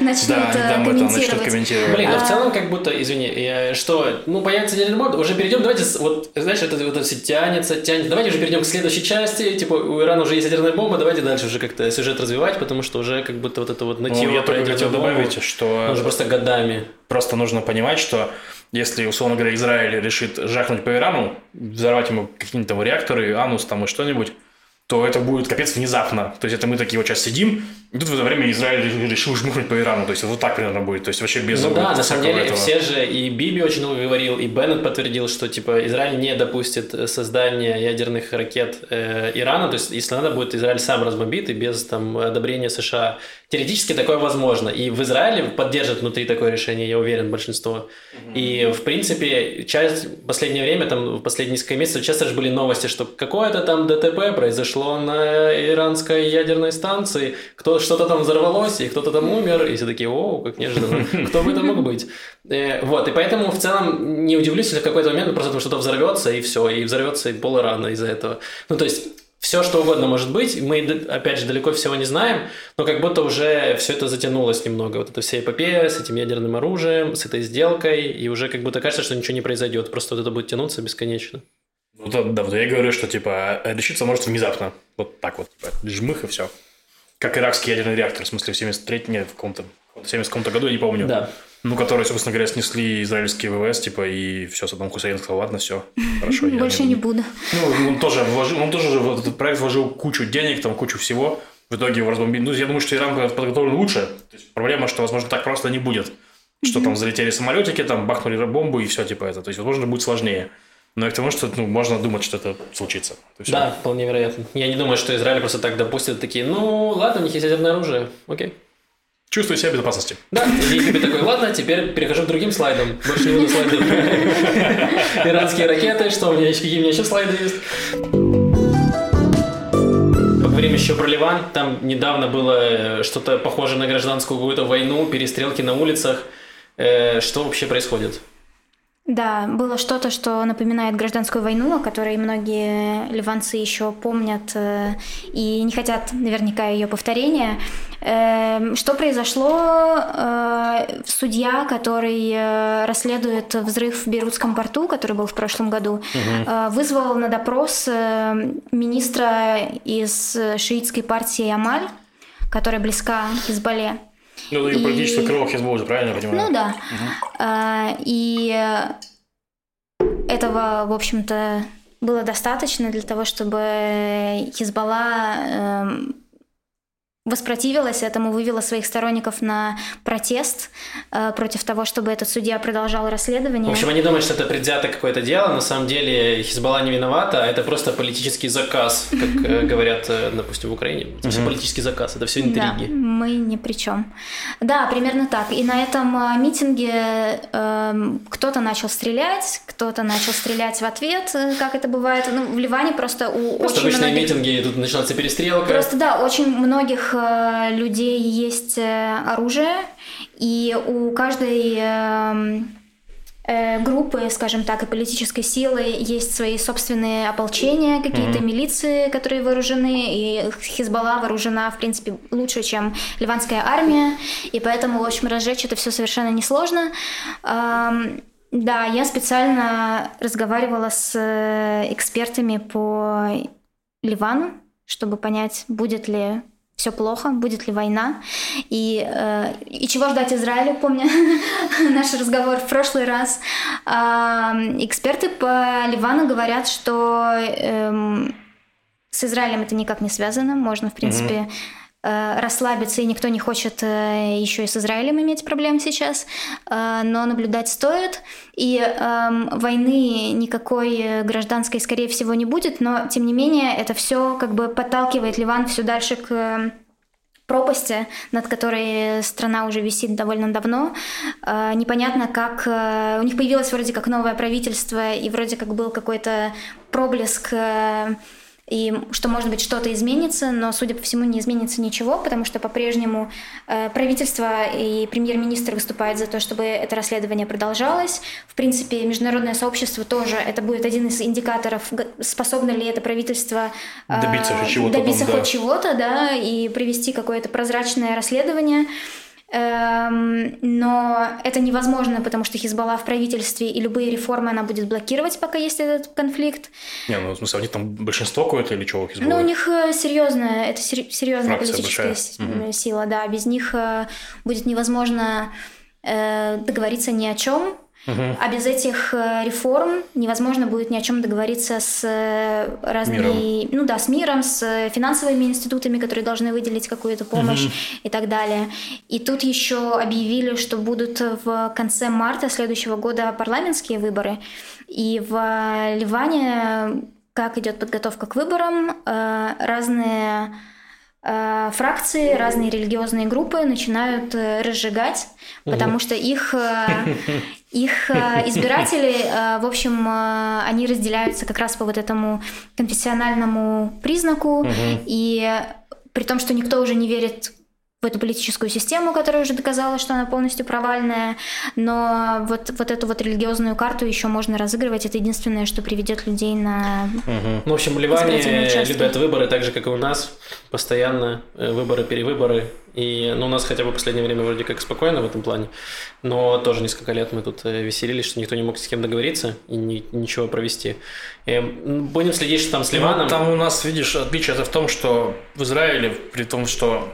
начнут э, комментировать. Блин, ну в целом как будто, извини, что, ну появится ядерная бомба, уже перейдем, давайте, вот, знаешь, это вот все тянется, тянется. Давайте уже перейдем к следующей части, типа у Ирана уже есть ядерная бомба, давайте дальше уже как-то сюжет развивать, потому что уже как будто вот это вот нытье ну, я только хотел добавить, что... Уже просто годами. Просто нужно понимать, что если, условно говоря, Израиль решит жахнуть по Ирану, взорвать ему какие-нибудь там реакторы, анус там и что-нибудь, то это будет капец внезапно. То есть это мы такие вот сейчас сидим, и тут в это время Израиль решил жмухнуть по Ирану. То есть вот так примерно будет. То есть вообще без Ну да, на самом деле этого. все же, и Биби очень много говорил, и Беннет подтвердил, что типа Израиль не допустит создания ядерных ракет э, Ирана. То есть если надо будет, Израиль сам разбомбит и без там одобрения США. Теоретически такое возможно. И в Израиле поддержат внутри такое решение, я уверен, большинство. Mm-hmm. И в принципе, часть в последнее время, там в последние несколько месяцев часто же были новости, что какое-то там ДТП произошло произошло на иранской ядерной станции, кто что-то там взорвалось, и кто-то там умер, и все такие, о, как неожиданно, (laughs) кто бы это мог быть? Э, вот, и поэтому в целом не удивлюсь, если в какой-то момент просто что-то взорвется, и все, и взорвется и пол Ирана из-за этого. Ну, то есть все, что угодно может быть. Мы, опять же, далеко всего не знаем, но как будто уже все это затянулось немного. Вот это вся эпопея с этим ядерным оружием, с этой сделкой, и уже как будто кажется, что ничего не произойдет. Просто вот это будет тянуться бесконечно. Вот, да, вот я говорю, что типа решиться может внезапно. Вот так вот. Типа, жмых и все. Как иракский ядерный реактор, в смысле, в 73 нет, в каком-то в 70 году, я не помню. Да. Ну, которые, собственно говоря, снесли израильские ВВС, типа, и все, Саддам Хусейн сказал, ладно, все, (laughs) хорошо. Больше не буду. Ну, он тоже вложил, он тоже в этот проект вложил кучу денег, там, кучу всего. В итоге его разбомбили. Ну, я думаю, что Иран подготовлен лучше. То есть, проблема, что, возможно, так просто не будет. Что там залетели самолетики, там бахнули бомбу и все, типа, это. То есть, возможно, будет сложнее. Но и к тому, что ну, можно думать, что это случится. Да, вполне вероятно. Я не думаю, что Израиль просто так допустит такие, ну, ладно, у них есть ядерное оружие, окей. Чувствую себя в безопасности. Да, и Египет такой, ладно, теперь перехожу к другим слайдам. Больше не буду слайдов. (laughs) Иранские ракеты, что у меня еще, какие у меня еще слайды есть. Поговорим еще про Ливан. Там недавно было что-то похожее на гражданскую какую-то войну, перестрелки на улицах. Э, что вообще происходит? Да, было что-то, что напоминает гражданскую войну, о которой многие ливанцы еще помнят э, и не хотят наверняка ее повторения. Эм, что произошло? Э, судья, который э, расследует взрыв в Бейрутском порту, который был в прошлом году, угу. вызвал на допрос министра из шиитской партии Амаль, которая близка Хизбалле. Ну, и политическое крыло Хизболла, правильно я понимаю? Ну да. Угу. И этого, в общем-то, было достаточно для того, чтобы Хизбалла эм, воспротивилась этому, вывела своих сторонников на протест э, против того, чтобы этот судья продолжал расследование. В общем, они думают, что это предвзято какое-то дело. На самом деле Хизбалла не виновата, а это просто политический заказ, как э, говорят, э, допустим, в Украине. Это все политический заказ, это все интриги. Да, мы ни при чем. Да, примерно так. И на этом э, митинге э, кто-то начал стрелять, кто-то начал стрелять в ответ, э, как это бывает. Ну, в Ливане просто у просто очень обычные многих... митинги, тут начинается перестрелка. Просто, да, очень многих Э, людей есть э, оружие, и у каждой эм, э, группы, скажем так, и политической силы есть свои собственные ополчения, какие-то mm-hmm. милиции, которые вооружены, и Хизбалла вооружена, в принципе, лучше, чем ливанская армия, и поэтому, в общем, разжечь это все совершенно несложно. Да, я специально разговаривала с экспертами по Ливану, чтобы понять, будет ли все плохо, будет ли война, и, э, и чего ждать Израилю, помню (laughs) наш разговор в прошлый раз. Э, эксперты по Ливану говорят, что э, с Израилем это никак не связано, можно, в принципе, mm-hmm расслабиться, и никто не хочет э, еще и с Израилем иметь проблем сейчас, э, но наблюдать стоит. И эм, войны никакой гражданской, скорее всего, не будет, но тем не менее это все как бы подталкивает Ливан все дальше к пропасти, над которой страна уже висит довольно давно. Непонятно, как... У них появилось вроде как новое правительство, и вроде как был какой-то проблеск и что, может быть, что-то изменится, но, судя по всему, не изменится ничего, потому что по-прежнему э, правительство и премьер-министр выступают за то, чтобы это расследование продолжалось. В принципе, международное сообщество тоже, это будет один из индикаторов, способно ли это правительство э, добиться чего-то, добиться там, хоть да. чего-то, да, и провести какое-то прозрачное расследование. Эм, но это невозможно, потому что Хизбалла в правительстве, и любые реформы она будет блокировать, пока есть этот конфликт. Не, ну, в смысле, у них там большинство какое-то или чего Хизбалла? Ну, у них э, серьезная, это серьезная Фракция политическая большая. сила, да. Без них э, будет невозможно э, договориться ни о чем. Угу. А без этих э, реформ невозможно будет ни о чем договориться с э, разными, миром. ну да, с миром, с финансовыми институтами, которые должны выделить какую-то помощь угу. и так далее. И тут еще объявили, что будут в конце марта следующего года парламентские выборы. И в Ливане, как идет подготовка к выборам, э, разные э, фракции, разные религиозные группы начинают э, разжигать, потому что их, э, (laughs) их э, избиратели, э, в общем, э, они разделяются как раз по вот этому конфессиональному признаку, и при том, что никто уже не верит в эту политическую систему, которая уже доказала, что она полностью провальная, но вот, вот эту вот религиозную карту еще можно разыгрывать, это единственное, что приведет людей на... Ну, в общем, в Ливане любят выборы так же, как и у нас. Постоянно э, выборы, перевыборы. И ну, у нас хотя бы в последнее время вроде как спокойно в этом плане. Но тоже несколько лет мы тут э, веселились, что никто не мог с кем договориться и ни- ничего провести. И, будем следить, что там с Ливаном. Ну, Там у нас, видишь, отличие это в том, что в Израиле, при том, что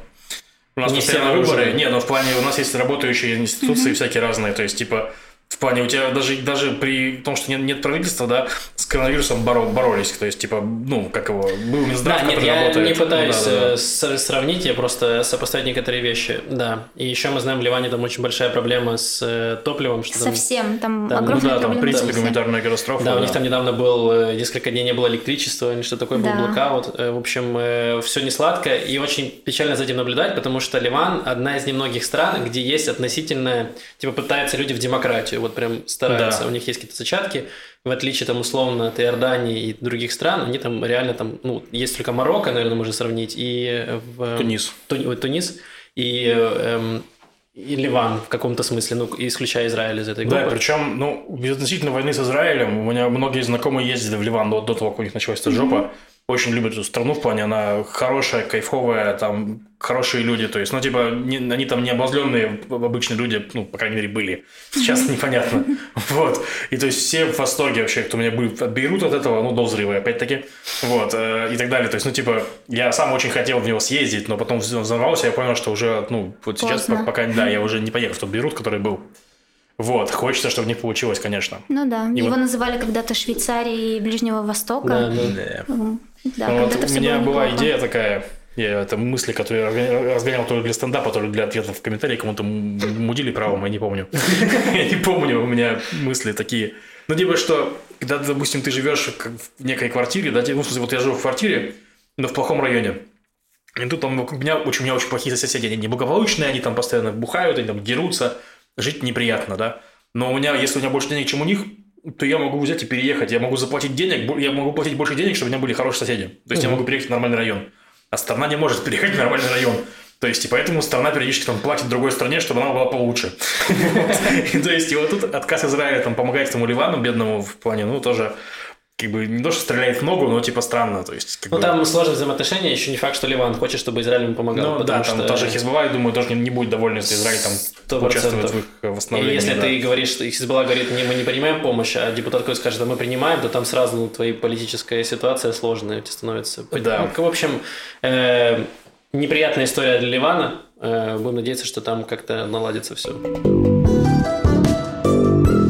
у нас Не постоянно выборы, не, но в плане у нас есть работающие институции всякие разные, то есть типа в плане у тебя даже, даже при том, что нет, нет правительства, да, с коронавирусом боро- боролись, то есть типа, ну, как его, был Минздрав, Да, нет, я работает. не пытаюсь Да, да, да. э, сравнить, я просто сопоставить некоторые вещи. Да. И еще мы знаем, в Ливане там очень большая проблема с э, топливом. Что там- Совсем, там Да, ну огромная Ну да, там, в принципе, гуманитарная катастрофа. Да, у них там недавно был, э, несколько дней не было электричества, или что такое, был Да. блокаут. Э, В общем, все не сладко, и очень печально за этим наблюдать, потому что Ливан одна из немногих стран, где есть относительно, типа, пытаются люди в демократию, вот прям стараются, Да. у них есть какие-то зачатки, в отличие, там, условно, от Иордании и других стран, они там реально там, ну, есть только Марокко, наверное, можно сравнить, и э, в... Тунис. Туни- ой, Тунис и, э, эм, и Ливан в каком-то смысле, ну, исключая Израиль из этой группы. Да, причем, ну, безотносительно войны с Израилем, у меня многие знакомые ездили в Ливан до, до того, как у них началась эта жопа. Очень любят эту страну в плане, она хорошая, кайфовая, там хорошие люди, то есть, ну, типа, не- они там не обозленные обычные люди, ну, по крайней мере, были. Сейчас непонятно. (laughs) Вот. И то есть все в восторге вообще, кто меня были от Бейрута от этого, ну, до взрыва, опять-таки. Вот. э, И так далее. То есть, ну, типа, я сам очень хотел в него съездить, но потом взорвался, я понял, что уже, ну, вот сейчас Поздно. пока, да, я уже не поеду в тот Бейрут, который был. Вот, хочется, чтобы не получилось, конечно. Ну да, И его вот- называли когда-то Швейцарией Ближнего Да, Востока. да. М, Да, Ну, вот у меня была неплохо. идея такая, я это мысли, которые я разгонял- разгонял то ли для стендапа, то ли для ответов в комментарии, кому-то мудили правом, я не помню. (laughs) Я не помню, у меня мысли такие. Ну, типа, что, когда, допустим, ты живешь в некой квартире, да, ну, в смысле, вот я живу в квартире, но в плохом районе. И тут там у меня очень, у меня очень плохие соседи, они неблагополучные, они там постоянно бухают, они там дерутся, жить неприятно, да. Но у меня, если у меня больше денег, чем у них, то я могу взять и переехать, я могу заплатить денег, я могу платить больше денег, чтобы у меня были хорошие соседи. То есть я могу переехать в нормальный район. А страна не может (laughs) переехать в нормальный район. То есть, и поэтому страна периодически там платит другой стране, чтобы она была получше. (laughs) То есть, и вот тут отказ Израиля там помогать этому Ливану бедному в плане, ну, тоже как бы не то, что стреляет в ногу, но типа странно. То есть, как Ну, бы- там сложные взаимоотношения, еще не факт, что Ливан хочет, чтобы Израиль ему помогал. ну да, там что- даже Хизбалла, я думаю, тоже не, не будет доволен, если Израиль там участвует в их э, И восстановлении. если да. ты говоришь, что Хизбалла говорит, не, мы не принимаем помощь, а депутат какой скажет, да мы принимаем, то там сразу ну, твоя политическая ситуация сложная становится. Да. Ну, в общем, э, неприятная история для Ливана. Э, будем надеяться, что там как-то наладится все.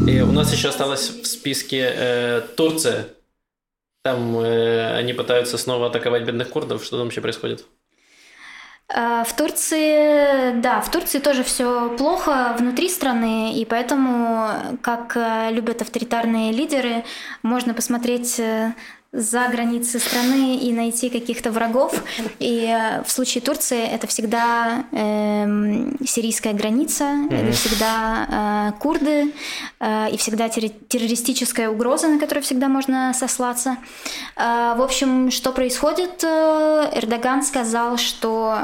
И у нас еще осталось в списке э, Турция. Там э, они пытаются снова атаковать бедных курдов. Что там вообще происходит? А, В Турции, да, в Турции тоже все плохо внутри страны, и поэтому, как э, любят авторитарные лидеры, можно посмотреть э, за границы страны и найти каких-то врагов. И э, в случае Турции это всегда эм, сирийская граница, это всегда э, курды э, и всегда террористическая угроза, на которую всегда можно сослаться. Э, в общем, что происходит? Э, Эрдоган сказал, что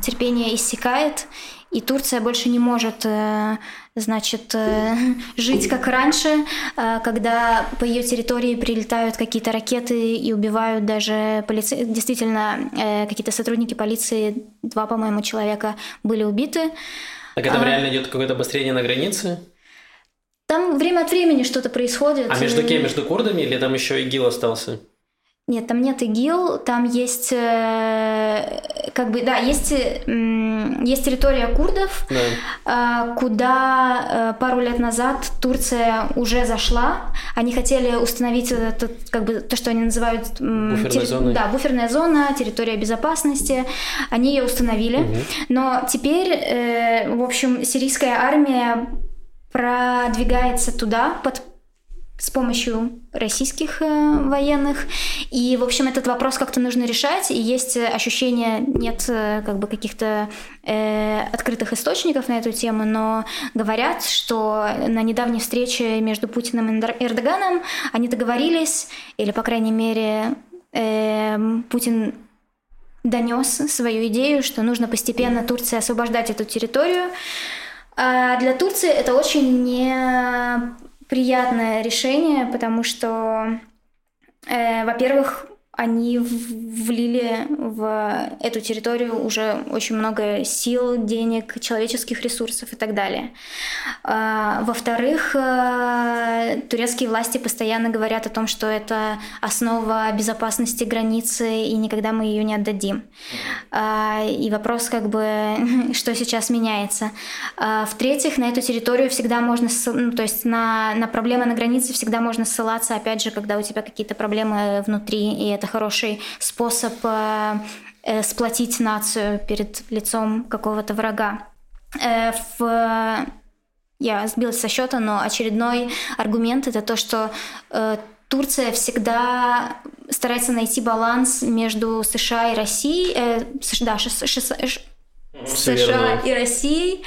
терпение иссякает, и Турция больше не может, э, значит, э, (laughs) жить как раньше, э, когда по ее территории прилетают какие-то ракеты и убивают даже полиции. Действительно, э, какие-то сотрудники полиции, два, по-моему, человека были убиты. Так это А. реально идет какое-то обострение на границе? Там время от времени что-то происходит. А между кем? Между курдами или там еще ИГИЛ остался? Нет, там нет ИГИЛ, там есть, э, как бы, да, есть, э, есть территория курдов, Да. а, куда э, пару лет назад Турция уже зашла. Они хотели установить это, как бы, то, что они называют... м, Буферной зоной. Да, буферная зона, территория безопасности. Они ее установили. Но теперь, э, в общем, сирийская армия продвигается туда, под с помощью российских э, военных. И, в общем, этот вопрос как-то нужно решать. И есть ощущение, нет э, как бы каких-то э, открытых источников на эту тему, но говорят, что на недавней встрече между Путиным и Эрдоганом они договорились, или, по крайней мере, э, Путин донес свою идею, что нужно постепенно Турции освобождать эту территорию. А для Турции это очень неприятное решение, потому что, э, во-первых, они влили в эту территорию уже очень много сил, денег, человеческих ресурсов и так далее. А, во-вторых, э, турецкие власти постоянно говорят о том, что это основа безопасности границы, и никогда мы ее не отдадим. А, и вопрос, как бы, (laughs) что сейчас меняется. А, в-третьих, на эту территорию всегда можно, ну, то есть на, на проблемы на границе всегда можно ссылаться, опять же, когда у тебя какие-то проблемы внутри, и это хороший способ э, э, сплотить нацию перед лицом какого-то врага. Э, в... Я сбилась со счета, но очередной аргумент это то, что Турция всегда старается найти баланс между США и Россией, э, да, США и Россией.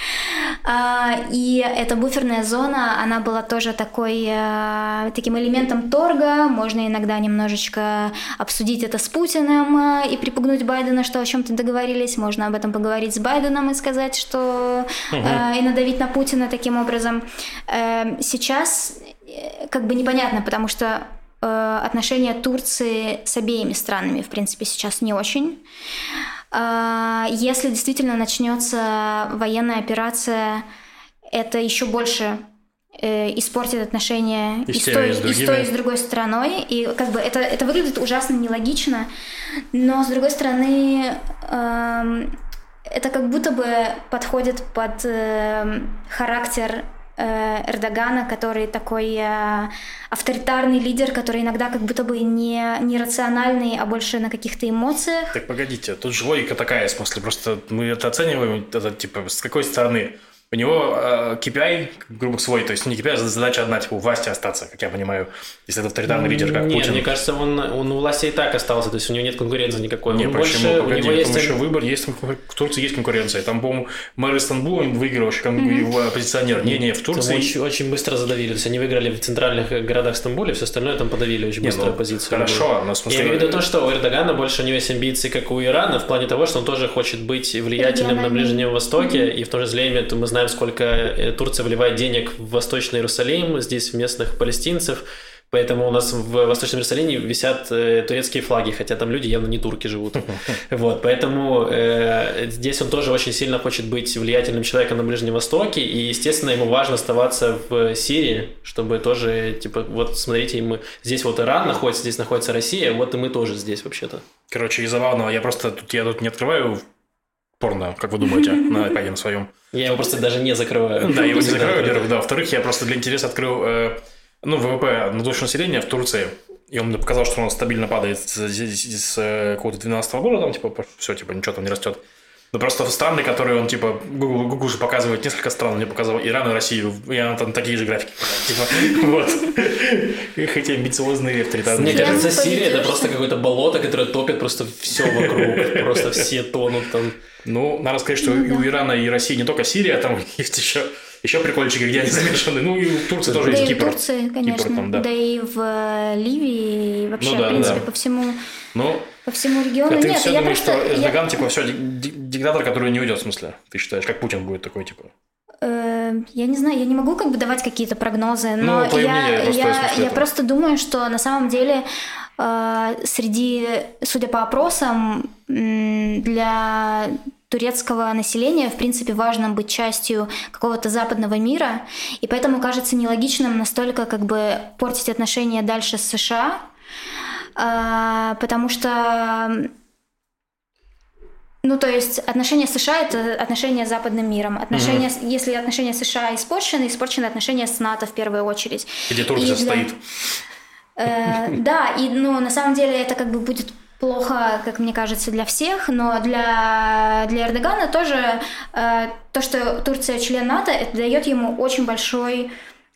А, и эта буферная зона, она была тоже такой, э, таким элементом торга. Можно иногда немножечко обсудить это с Путиным э, и припугнуть Байдена, что о чем-то договорились. Можно об этом поговорить с Байденом и сказать, что... Угу. И надавить на Путина таким образом. Сейчас как бы непонятно, потому что отношения Турции с обеими странами, в принципе, сейчас не очень. А, если действительно начнется военная операция, это еще больше э, испортит отношения и, и, с той, и, с той, и с другой стороной. И как бы это, это выглядит ужасно нелогично, но с другой стороны, эм, это как будто бы подходит под э, характер Эрдогана, который такой э, авторитарный лидер, который иногда как будто бы не, не рациональный, а больше на каких-то эмоциях. Так погодите, тут же логика такая, в смысле, просто мы это оцениваем, это типа с какой стороны? У него э, KPI, грубо свой, то есть не KPI, а задача одна, типа, у власти остаться, как я понимаю, если это авторитарный лидер, как Нет, Путин. мне кажется, он, он у власти и так остался, то есть у него нет конкуренции никакой. Не, он почему? Больше, Погоди, у него есть... еще выбор, есть, в Турции есть конкуренция. Там, по-моему, мэр Стамбула выиграл вообще как mm-hmm. оппозиционер. Не, не, в Турции... Там очень, очень быстро задавили, то есть они выиграли в центральных городах Стамбуля, все остальное там подавили очень быстро ну, оппозицию. Хорошо, но смысле... Я имею в виду то, что у Эрдогана больше у него есть амбиции, как у Ирана, в плане того, что он тоже хочет быть влиятельным на Ближнем Востоке, mm-hmm. и в то же время мы знаем, сколько Э, Турция вливает денег в Восточный Иерусалим, здесь в местных палестинцев, Поэтому у нас в Восточном Иерусалиме висят э, турецкие флаги, хотя там люди явно не турки живут. (laughs) Вот, поэтому э, здесь он тоже очень сильно хочет быть влиятельным человеком на Ближнем Востоке, и, естественно, ему важно оставаться в Сирии, чтобы тоже, типа, вот смотрите, мы здесь вот Иран находится, здесь находится Россия, вот и мы тоже здесь вообще-то. Короче, и забавного, я просто тут, я тут не открываю порно, как вы думаете, (laughs) на iPad своем. Я его просто даже не закрываю. Да, его не закрываю, во-первых, да. Во-вторых, я просто для интереса открыл, э, ну, ВВП на душу населения в Турции. И он мне показал, что он стабильно падает с, с, с какого-то 12 года, там, типа, все, типа, ничего там не растет. Ну, просто страны, которые он, типа, Google, Google же показывает несколько стран, мне показывал Иран и Россию, и она там такие же графики. Типа, (laughs) вот. Хотя амбициозные авторитарные. Мне кажется, Сирия это просто какое-то болото, которое топит просто все вокруг. Просто все тонут там. Ну, надо сказать, что и у Ирана и России не только Сирия, а там (laughs) есть еще еще прикольчики, где они замешаны. Ну, и в Турции тоже да есть и Кипр. Турции, конечно. Кипр там, да. да и в э, Ливии, и вообще, ну, да, в принципе, да. по всему... Ну, по всему региону. А ты Нет, все я думаешь, просто, что Эрдоган, я... типа, все, диктатор, который не уйдет, в смысле? Ты считаешь, как Путин будет такой, типа? Э, я не знаю, я не могу как бы давать какие-то прогнозы, но ну, я, мнение, просто, я, я просто думаю, что на самом деле э, среди, судя по опросам, для турецкого населения, в принципе, важно быть частью какого-то западного мира, и поэтому кажется нелогичным настолько как бы портить отношения дальше с США, а, потому что ну, то есть отношения США это отношения с западным миром. Отношения, mm-hmm. если отношения США испорчены, испорчены отношения с НАТО в первую очередь. Где Турция для... стоит. Э, да, и ну, на самом деле это как бы будет плохо, как мне кажется, для всех, но для, для Эрдогана тоже э, то, что Турция член НАТО, это дает ему очень большой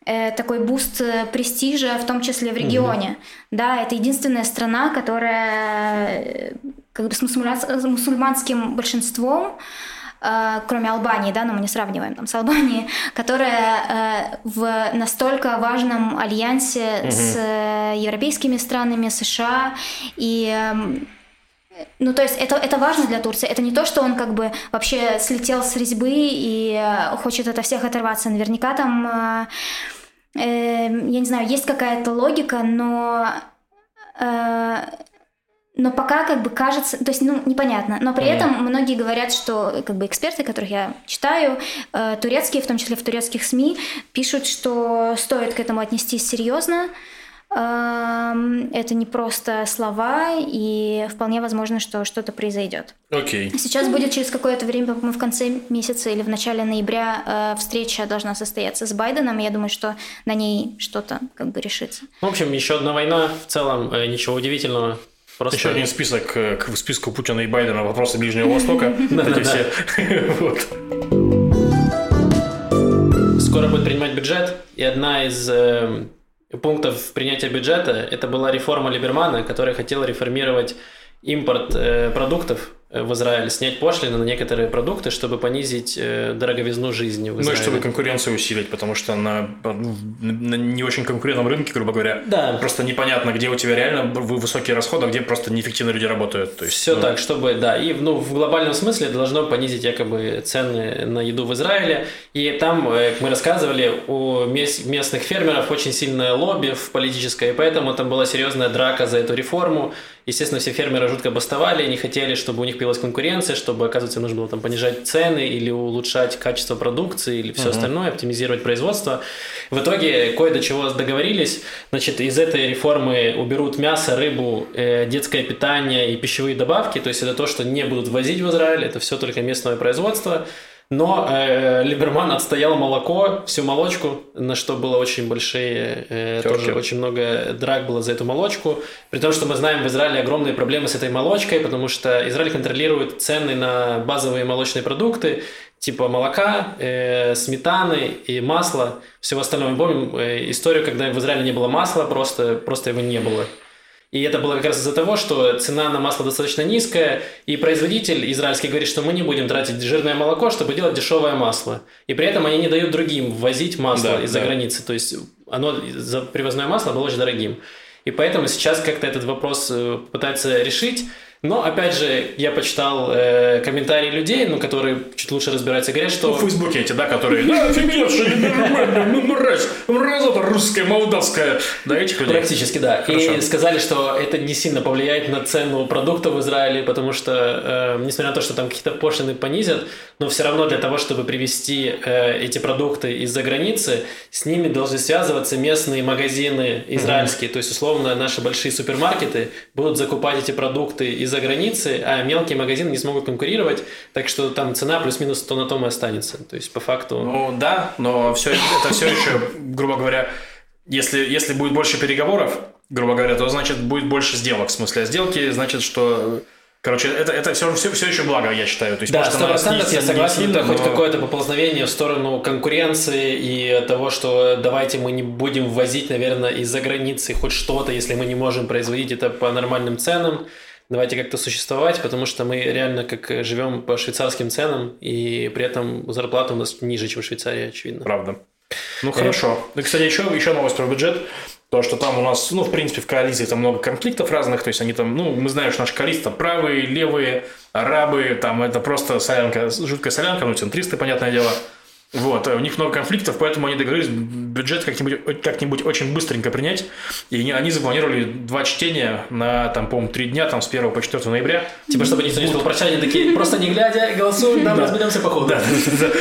э, такой boost э, престижа, в том числе в регионе. Угу. Да, это единственная страна, которая э, как бы с, с мусульманским большинством, э, кроме Албании, да, но мы не сравниваем там с Албанией, (laughs) которая э, в настолько важном альянсе угу. с э, европейскими странами, США и эм, ну, то есть это, это важно для Турции. Это не то, что он как бы вообще слетел с резьбы и э, хочет от всех оторваться. Наверняка там, э, э, я не знаю, есть какая-то логика, но... Э, но пока как бы кажется, то есть, ну, непонятно. Но при этом многие говорят, что как бы эксперты, которых я читаю, э, турецкие, в том числе в турецких СМИ, пишут, что стоит к этому отнестись серьезно, это не просто слова, и вполне возможно, что что-то произойдет. Окей. Okay. Сейчас будет через какое-то время, мы в конце месяца или в начале ноября э, встреча должна состояться с Байденом, и я думаю, что на ней что-то как бы решится. В общем, еще одна война, в целом э, ничего удивительного. Просто... Еще один список э, к списку Путина и Байдена вопросы Ближнего Востока. (laughs) все. (laughs) Скоро будет принимать бюджет, и одна из пунктов принятия бюджета это была реформа Либермана, которая хотела реформировать импорт э, продуктов Э, в Израиль, снять пошлины на некоторые продукты, чтобы понизить э, дороговизну жизни в Израиле. Ну и чтобы конкуренцию усилить, потому что на, на не очень конкурентном рынке, грубо говоря, да. просто непонятно, где у тебя реально высокие расходы, а где просто неэффективно люди работают. То есть, Все ну... так, чтобы, да, и ну, в глобальном смысле должно понизить якобы цены на еду в Израиле. И там, э, как мы рассказывали, у местных фермеров очень сильное лобби в политическое, и поэтому там была серьезная драка за эту реформу. Естественно, все фермеры жутко бастовали, не хотели, чтобы у них появилась конкуренция, чтобы, оказывается, нужно было там понижать цены или улучшать качество продукции или все uh-huh. остальное, оптимизировать производство. В итоге кое до чего договорились. Значит, из этой реформы уберут мясо, рыбу, э, детское питание и пищевые добавки. То есть это то, что не будут возить в Израиль, это все только местное производство. Но э, Либерман отстоял молоко, всю молочку, на что было очень большие, э, тоже очень много драк было за эту молочку. При том, что мы знаем в Израиле огромные проблемы с этой молочкой, потому что Израиль контролирует цены на базовые молочные продукты, типа молока, э, сметаны и масла, всего остального. Мы помним э, историю, когда в Израиле не было масла, просто, просто его не было. И это было как раз из-за того, что цена на масло достаточно низкая, и производитель израильский говорит, что мы не будем тратить жирное молоко, чтобы делать дешевое масло. И при этом они не дают другим ввозить масло да, из-за да. границы. То есть оно, за привозное масло было очень дорогим. И поэтому сейчас как-то этот вопрос э, пытаются решить. Но, опять же, я почитал э, комментарии людей, ну, которые чуть лучше разбираются, говорят, что... Ну, в Фейсбуке эти, да, которые... Да, офигевшие, нормально, ну, мразь, это русская, молдавская. Да, этих людей. Практически, да. Хорошо. И сказали, что это не сильно повлияет на цену продуктов в Израиле, потому что, э, несмотря на то, что там какие-то пошлины понизят, но все равно для того, чтобы привезти э, эти продукты из-за границы, с ними должны связываться местные магазины израильские. Mm-hmm. То есть, условно, наши большие супермаркеты будут закупать эти продукты из за границы, а мелкие магазины не смогут конкурировать, так что там цена плюс-минус то на том и останется. То есть, по факту... Ну, да, но все, это все еще, грубо говоря, если, если будет больше переговоров, грубо говоря, то значит будет больше сделок. В смысле, а сделки значит, что Короче, это, это все, все, все еще благо, я считаю. То есть, да, сто процентов я согласен, сильно, это но... хоть какое-то поползновение в сторону конкуренции и того, что давайте мы не будем ввозить, наверное, из-за границы хоть что-то, если мы не можем производить это по нормальным ценам давайте как-то существовать, потому что мы реально как живем по швейцарским ценам, и при этом зарплата у нас ниже, чем в Швейцарии, очевидно. Правда. Ну, хорошо. Ну, кстати, еще, еще новость про бюджет. То, что там у нас, ну, в принципе, в коалиции там много конфликтов разных, то есть они там, ну, мы знаем, что наши коалиции там правые, левые, арабы, там это просто солянка, жуткая солянка, ну, центристы, понятное дело. Вот, у них много конфликтов, поэтому они договорились бюджет как-нибудь, как-нибудь очень быстренько принять. И они запланировали два чтения на, там, по-моему, три дня, там, с 1 по 4 ноября. Типа, чтобы никто не сказал прощания, такие, просто не глядя, голосуем, нам разберемся по ходу.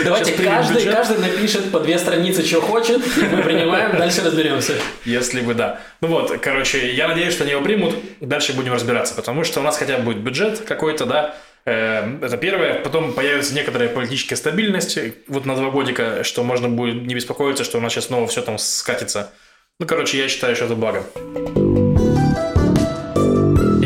Давайте каждый, каждый напишет по две страницы, что хочет, мы принимаем, дальше разберемся. Если бы, да. Ну вот, короче, я надеюсь, что они его примут, дальше будем разбираться, потому что у нас хотя бы будет бюджет какой-то, да, это первое. Потом появится некоторая политическая стабильность вот на два годика, что можно будет не беспокоиться, что у нас сейчас снова все там скатится. Ну, короче, я считаю, что это благо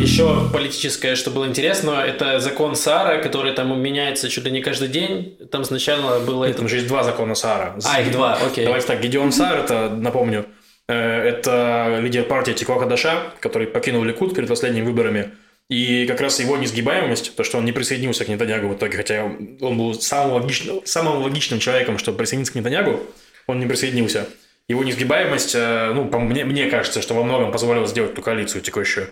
еще политическое, что было интересно, это закон Сара, который там меняется чуть ли не каждый день. Там сначала было... Нет, там же есть два закона Сара. А, их два, окей. Давайте так, Гедеон Сар, это, напомню, э, это лидер партии Тикваха Даша, который покинул Ликут перед последними выборами. И как раз его несгибаемость, то, что он не присоединился к Нетаньягу в итоге, хотя он был самым логичным, самым логичным человеком, чтобы присоединиться к Нетаньягу, он не присоединился. Его несгибаемость, э, ну, по мне, мне кажется, что во многом позволило сделать эту коалицию текущую.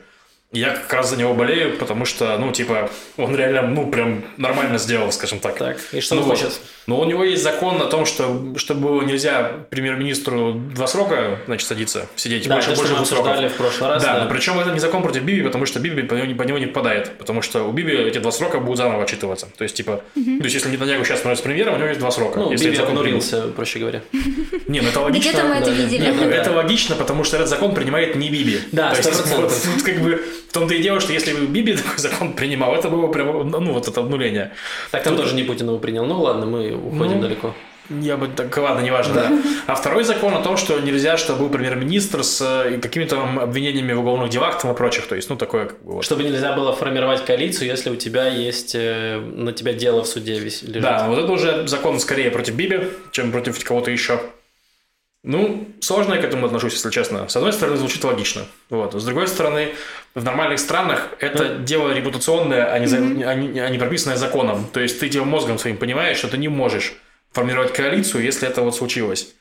Я как раз за него болею, потому что, ну, типа, он реально, ну, прям нормально сделал, скажем так. Так, и что ну, он хочет? Но у него есть закон о том, что чтобы нельзя премьер-министру два срока, значит, садиться, сидеть. Да, больше, то, больше мы двух сроков. обсуждали в прошлый раз. Да, да. но причем это не закон против Биби, потому что Биби по него, по него не попадает. Потому что у Биби эти два срока будут заново отчитываться. То есть, типа, то есть, если Нетаньягу сейчас становится премьером, у него есть два срока. Ну, если Биби обнурился, проще говоря. (laughs) Не, ну это логично. Где-то мы это видели. Ну, это логично, потому что этот закон принимает не Биби. Да, То есть, 100%. (laughs) вот, тут как бы том-то и дело, что если бы Биби (laughs) такой закон принимал, это было прям, ну, вот это обнуление. Так там тоже не Путин его принял. Ну ладно, мы уходим Ну, далеко. Я бы так, ладно, неважно, да. А второй закон о том, что нельзя, чтобы был премьер-министр с э, какими-то обвинениями в уголовных делах там и прочих. То есть, ну, такое как бы вот. Чтобы нельзя было формировать коалицию, если у тебя есть э, на тебя дело в суде лежит. Да, вот это уже закон скорее против Биби, чем против кого-то еще. Ну, сложно я к этому отношусь, если честно. С одной стороны, звучит логично. Вот. С другой стороны, в нормальных странах это дело репутационное, а не, за- а не- а не прописанное законом. То есть ты тем мозгом своим понимаешь, что ты не можешь формировать коалицию, если это вот случилось.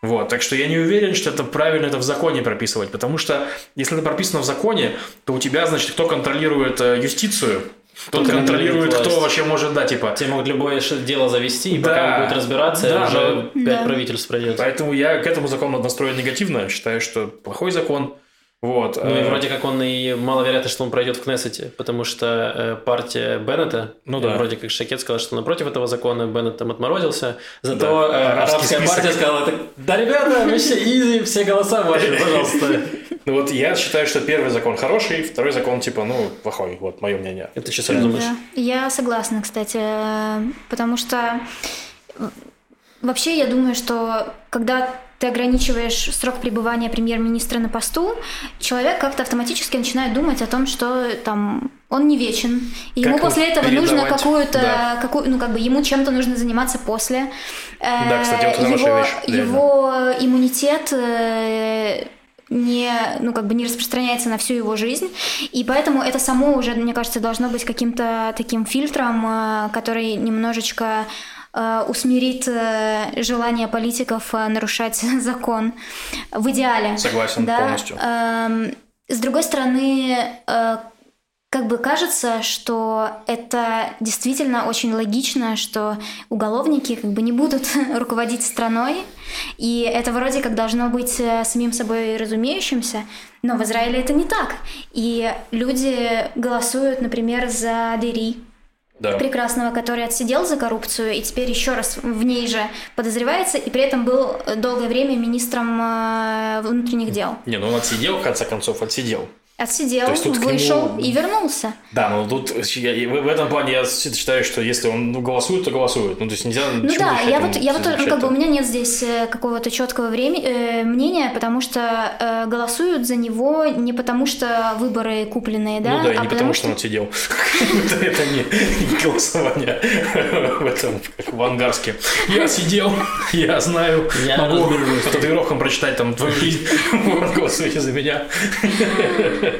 Вот, так что я не уверен, что это правильно это в законе прописывать, потому что если это прописано в законе, то у тебя, значит, кто контролирует э, юстицию, тот Кто контролирует, контролирует кто вообще может, да, типа, Тебе могут любое дело завести, и Да. пока он будет разбираться, Да, уже но- пять Да. правительств пройдет. Поэтому я к этому закону настроен негативно. Считаю, что плохой закон. Вот. Ну и э, вроде как он и маловероятно, что он пройдет в Кнессете, потому что э, партия Беннета, Ну да. вроде как Шакет сказал, что напротив этого закона Беннет там отморозился, зато Да, э, арабская список. партия сказала, «Так, да, ребята, вообще изи, все голоса ваши, (laughs) пожалуйста. Ну вот я считаю, что первый закон хороший, второй закон типа, ну, плохой. Вот мое мнение. Это что ты думаешь? Да. Я согласна, кстати, потому что вообще я думаю, что когда ты ограничиваешь срок пребывания премьер-министра на посту, человек как-то автоматически начинает думать о том, что там он не вечен, и ему Как после вот этого нужно какую-то, да. какую, ну как бы ему чем-то нужно заниматься после. Э, Да, кстати, вот это его, вещь, его иммунитет э, не, ну, как бы не распространяется на всю его жизнь, и поэтому это само уже, мне кажется, должно быть каким-то таким фильтром, э, который немножечко э, усмирит э, желание политиков э, нарушать (laughs) закон в идеале. Согласен Да, полностью. эм, с другой стороны, э, как бы кажется, что это действительно очень логично, что уголовники как бы не будут (laughs) руководить страной, и это вроде как должно быть э, самим собой разумеющимся, но в Израиле это не так. И люди голосуют, например, за Дери, Да. прекрасного, который отсидел за коррупцию и теперь еще раз в ней же подозревается, и при этом был долгое время министром э, внутренних дел. Не, ну он отсидел, в конце концов, отсидел. Отсидел, То есть тут вышел нему- и вернулся. Да, но тут я- и в этом плане я считаю, что если он ну, голосует, то голосует. Ну, то есть нельзя Ну да, я вот, я вот, ну, как бы у меня нет здесь э, какого-то четкого времени, э, мнения, потому что э, голосуют за него не потому, что выборы купленные, да, Ну да, и а не потому, что он отсидел. (laughs) Это не голосование в этом, в ангарске. Я сидел, я знаю, Я могу по татуировкам прочитать там твою жизнь. (laughs) Вот, Голосуйте за меня.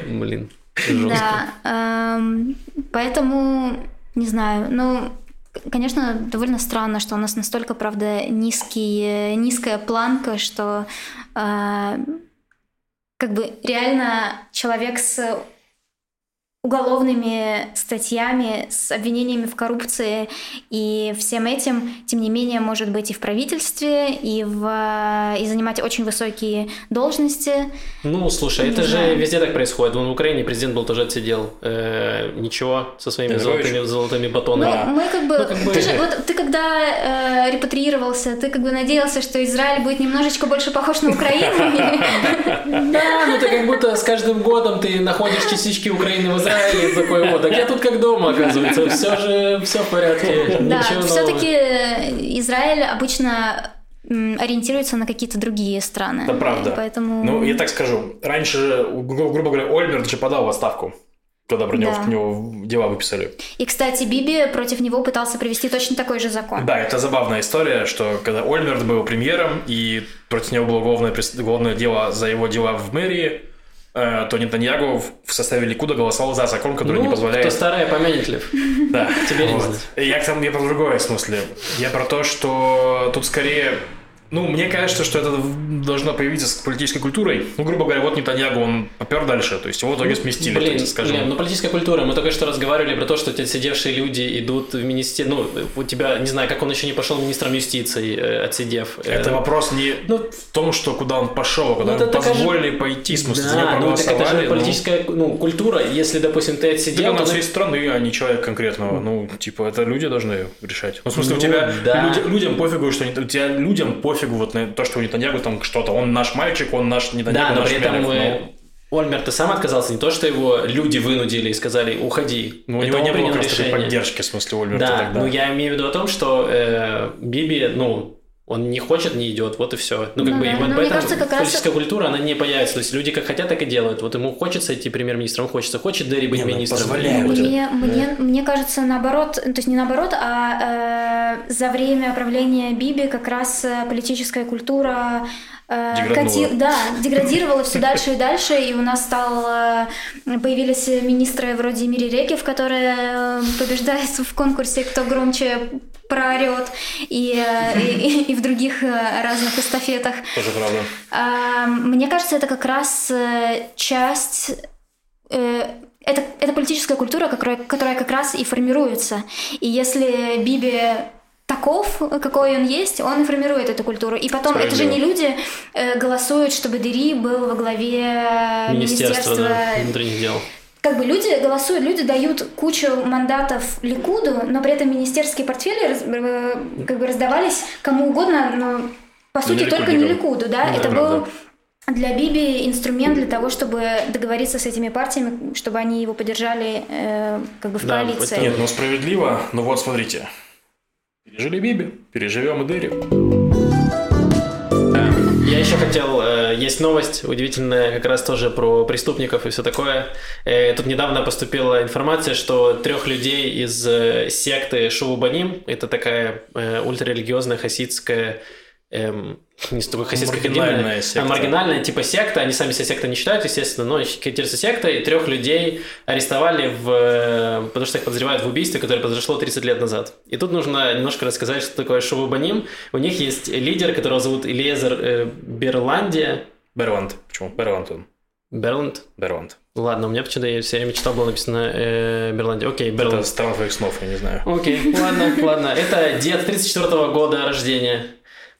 Блин, жестко. Да, эм, поэтому, не знаю, ну, конечно, довольно странно, что у нас настолько, правда, низкий, низкая планка, что э, как бы реально человек с уголовными статьями, с обвинениями в коррупции и всем этим, тем не менее, может быть и в правительстве, и, в, и занимать очень высокие должности. Ну, слушай, Не это же знаю. везде так происходит. Вон в Украине президент был тоже отсидел. Э, ничего, со своими золотыми, золотыми Мы, батонами. мы как бы, Ну, как бы- Ты, же- вот, ты когда э, репатриировался, ты как бы надеялся, что Израиль будет немножечко больше похож на Украину? (laughs) Да, ну ты как будто с каждым годом ты находишь частички Украины в Израиле и такой вот, так я тут как дома, оказывается. Все же, все в порядке. Да, все-таки Израиль обычно ориентируется на какие-то другие страны. Это правда. Поэтому... Ну, я так скажу. Раньше, гру- грубо говоря, Ольмерт же подал в отставку. когда про него, Да. него дела выписали. И, кстати, Биби против него пытался провести точно такой же закон. Да, это забавная история, что когда Ольмерт был премьером, и против него было уголовное, уголовное дело за его дела в мэрии, э, то Нетаньягу в- составе Ликуда голосовал за закон, который Ну, не позволяет... кто старое помянет, Лев. Да, Тебе вот. Я к тому, я про другое в смысле. Я про то, что тут скорее... Ну, мне кажется, что это должно появиться с политической культурой. Ну, грубо говоря, вот Нетаньягу, он попер дальше, то есть его в итоге сместили, Блин, так скажем. Лев, ну политическая культура. Мы только что разговаривали про то, что те сидевшие люди идут в министерство. Ну, у тебя, не знаю, как он еще не пошел министром юстиции, э, отсидев. Э, Это вопрос не Ну, в том, что куда он пошел, а куда Ну, ему такая же- позволили пойти, в смысле, Да, ну так это же ну, политическая ну, культура. Если, допустим, ты Ты отсидел, на то всей страны, а не человек конкретного. Ну, типа, это люди должны решать. Ну, в смысле, у Ну, тебя да. люди- людям пофигу, что не- у тебя людям пофигу вот на то, что у Нетаньягу там что-то. Он наш мальчик, он наш Нетаньягу, Да, но при этом Мелех, э, ну. Ольмерт, ты сам отказался, не то, что его люди вынудили и сказали, уходи. Ну, у него не было решение. поддержки, в смысле, Ольмерта Да, тогда. ну я имею в виду о том, что э, Биби, ну, он не хочет, не идет, вот и все. Ну, как Ну бы, да, и вот ну, мне поэтому кажется, как раз- политическая культура, она не появится. То есть люди как хотят, так и делают. Вот ему хочется идти премьер-министром, хочется, хочет Дерри быть Не, ну, министром. Мне, мне, мне кажется, наоборот, то есть не наоборот, а э, за время правления Биби как раз э, политическая культура э, Деграднула. да, деградировала все дальше и дальше, и у нас стал, э, появились министры вроде Мири Рекев, которая э, побеждает в конкурсе «Кто громче проорет», и, и, и в других разных эстафетах. Тоже правда. Мне кажется, это как раз часть... Это, это политическая культура, которая, которая как раз и формируется. И если Биби таков, какой он есть, он формирует эту культуру. И потом, это же не люди э, голосуют, чтобы Дери был во главе Министерство, министерства да, внутренних дел. как бы люди голосуют, люди дают кучу мандатов Ликуду, но при этом министерские портфели раз- э, как бы раздавались кому угодно, но по сути не только не. Ликуду, да? Ну, Это да, был правда. для Биби инструмент для того, чтобы договориться с этими партиями, чтобы они его поддержали э, как бы в Да, коалиции. Нет, ну справедливо. Ну вот, смотрите. Пережили Биби, переживем и Дерри. Я еще хотел, э, есть новость удивительная, как раз тоже про преступников и все такое. Э, Тут недавно поступила информация, что трех людей из э, секты Шувубаним, это такая ультрарелигиозная хасидская эм, (laughs) не столько хасидская Маргинальная секта. а маргинальная типа секта, они сами себя сектой не считают, естественно, но секта, и трех людей арестовали, в, э, потому что их подозревают в убийстве, которое произошло 30 лет назад. И тут нужно немножко рассказать, что такое Шувубаним. У них есть лидер, которого зовут Илиезер э, Берландия. Берланд. Почему? Берланд он. Берланд? Берланд. Ладно, у меня почему-то я все время читал, было написано э, Берландия. Окей, Это Берланд. страна твоих снов, я не знаю. Окей, ладно, ладно. Это дед 34 года рождения.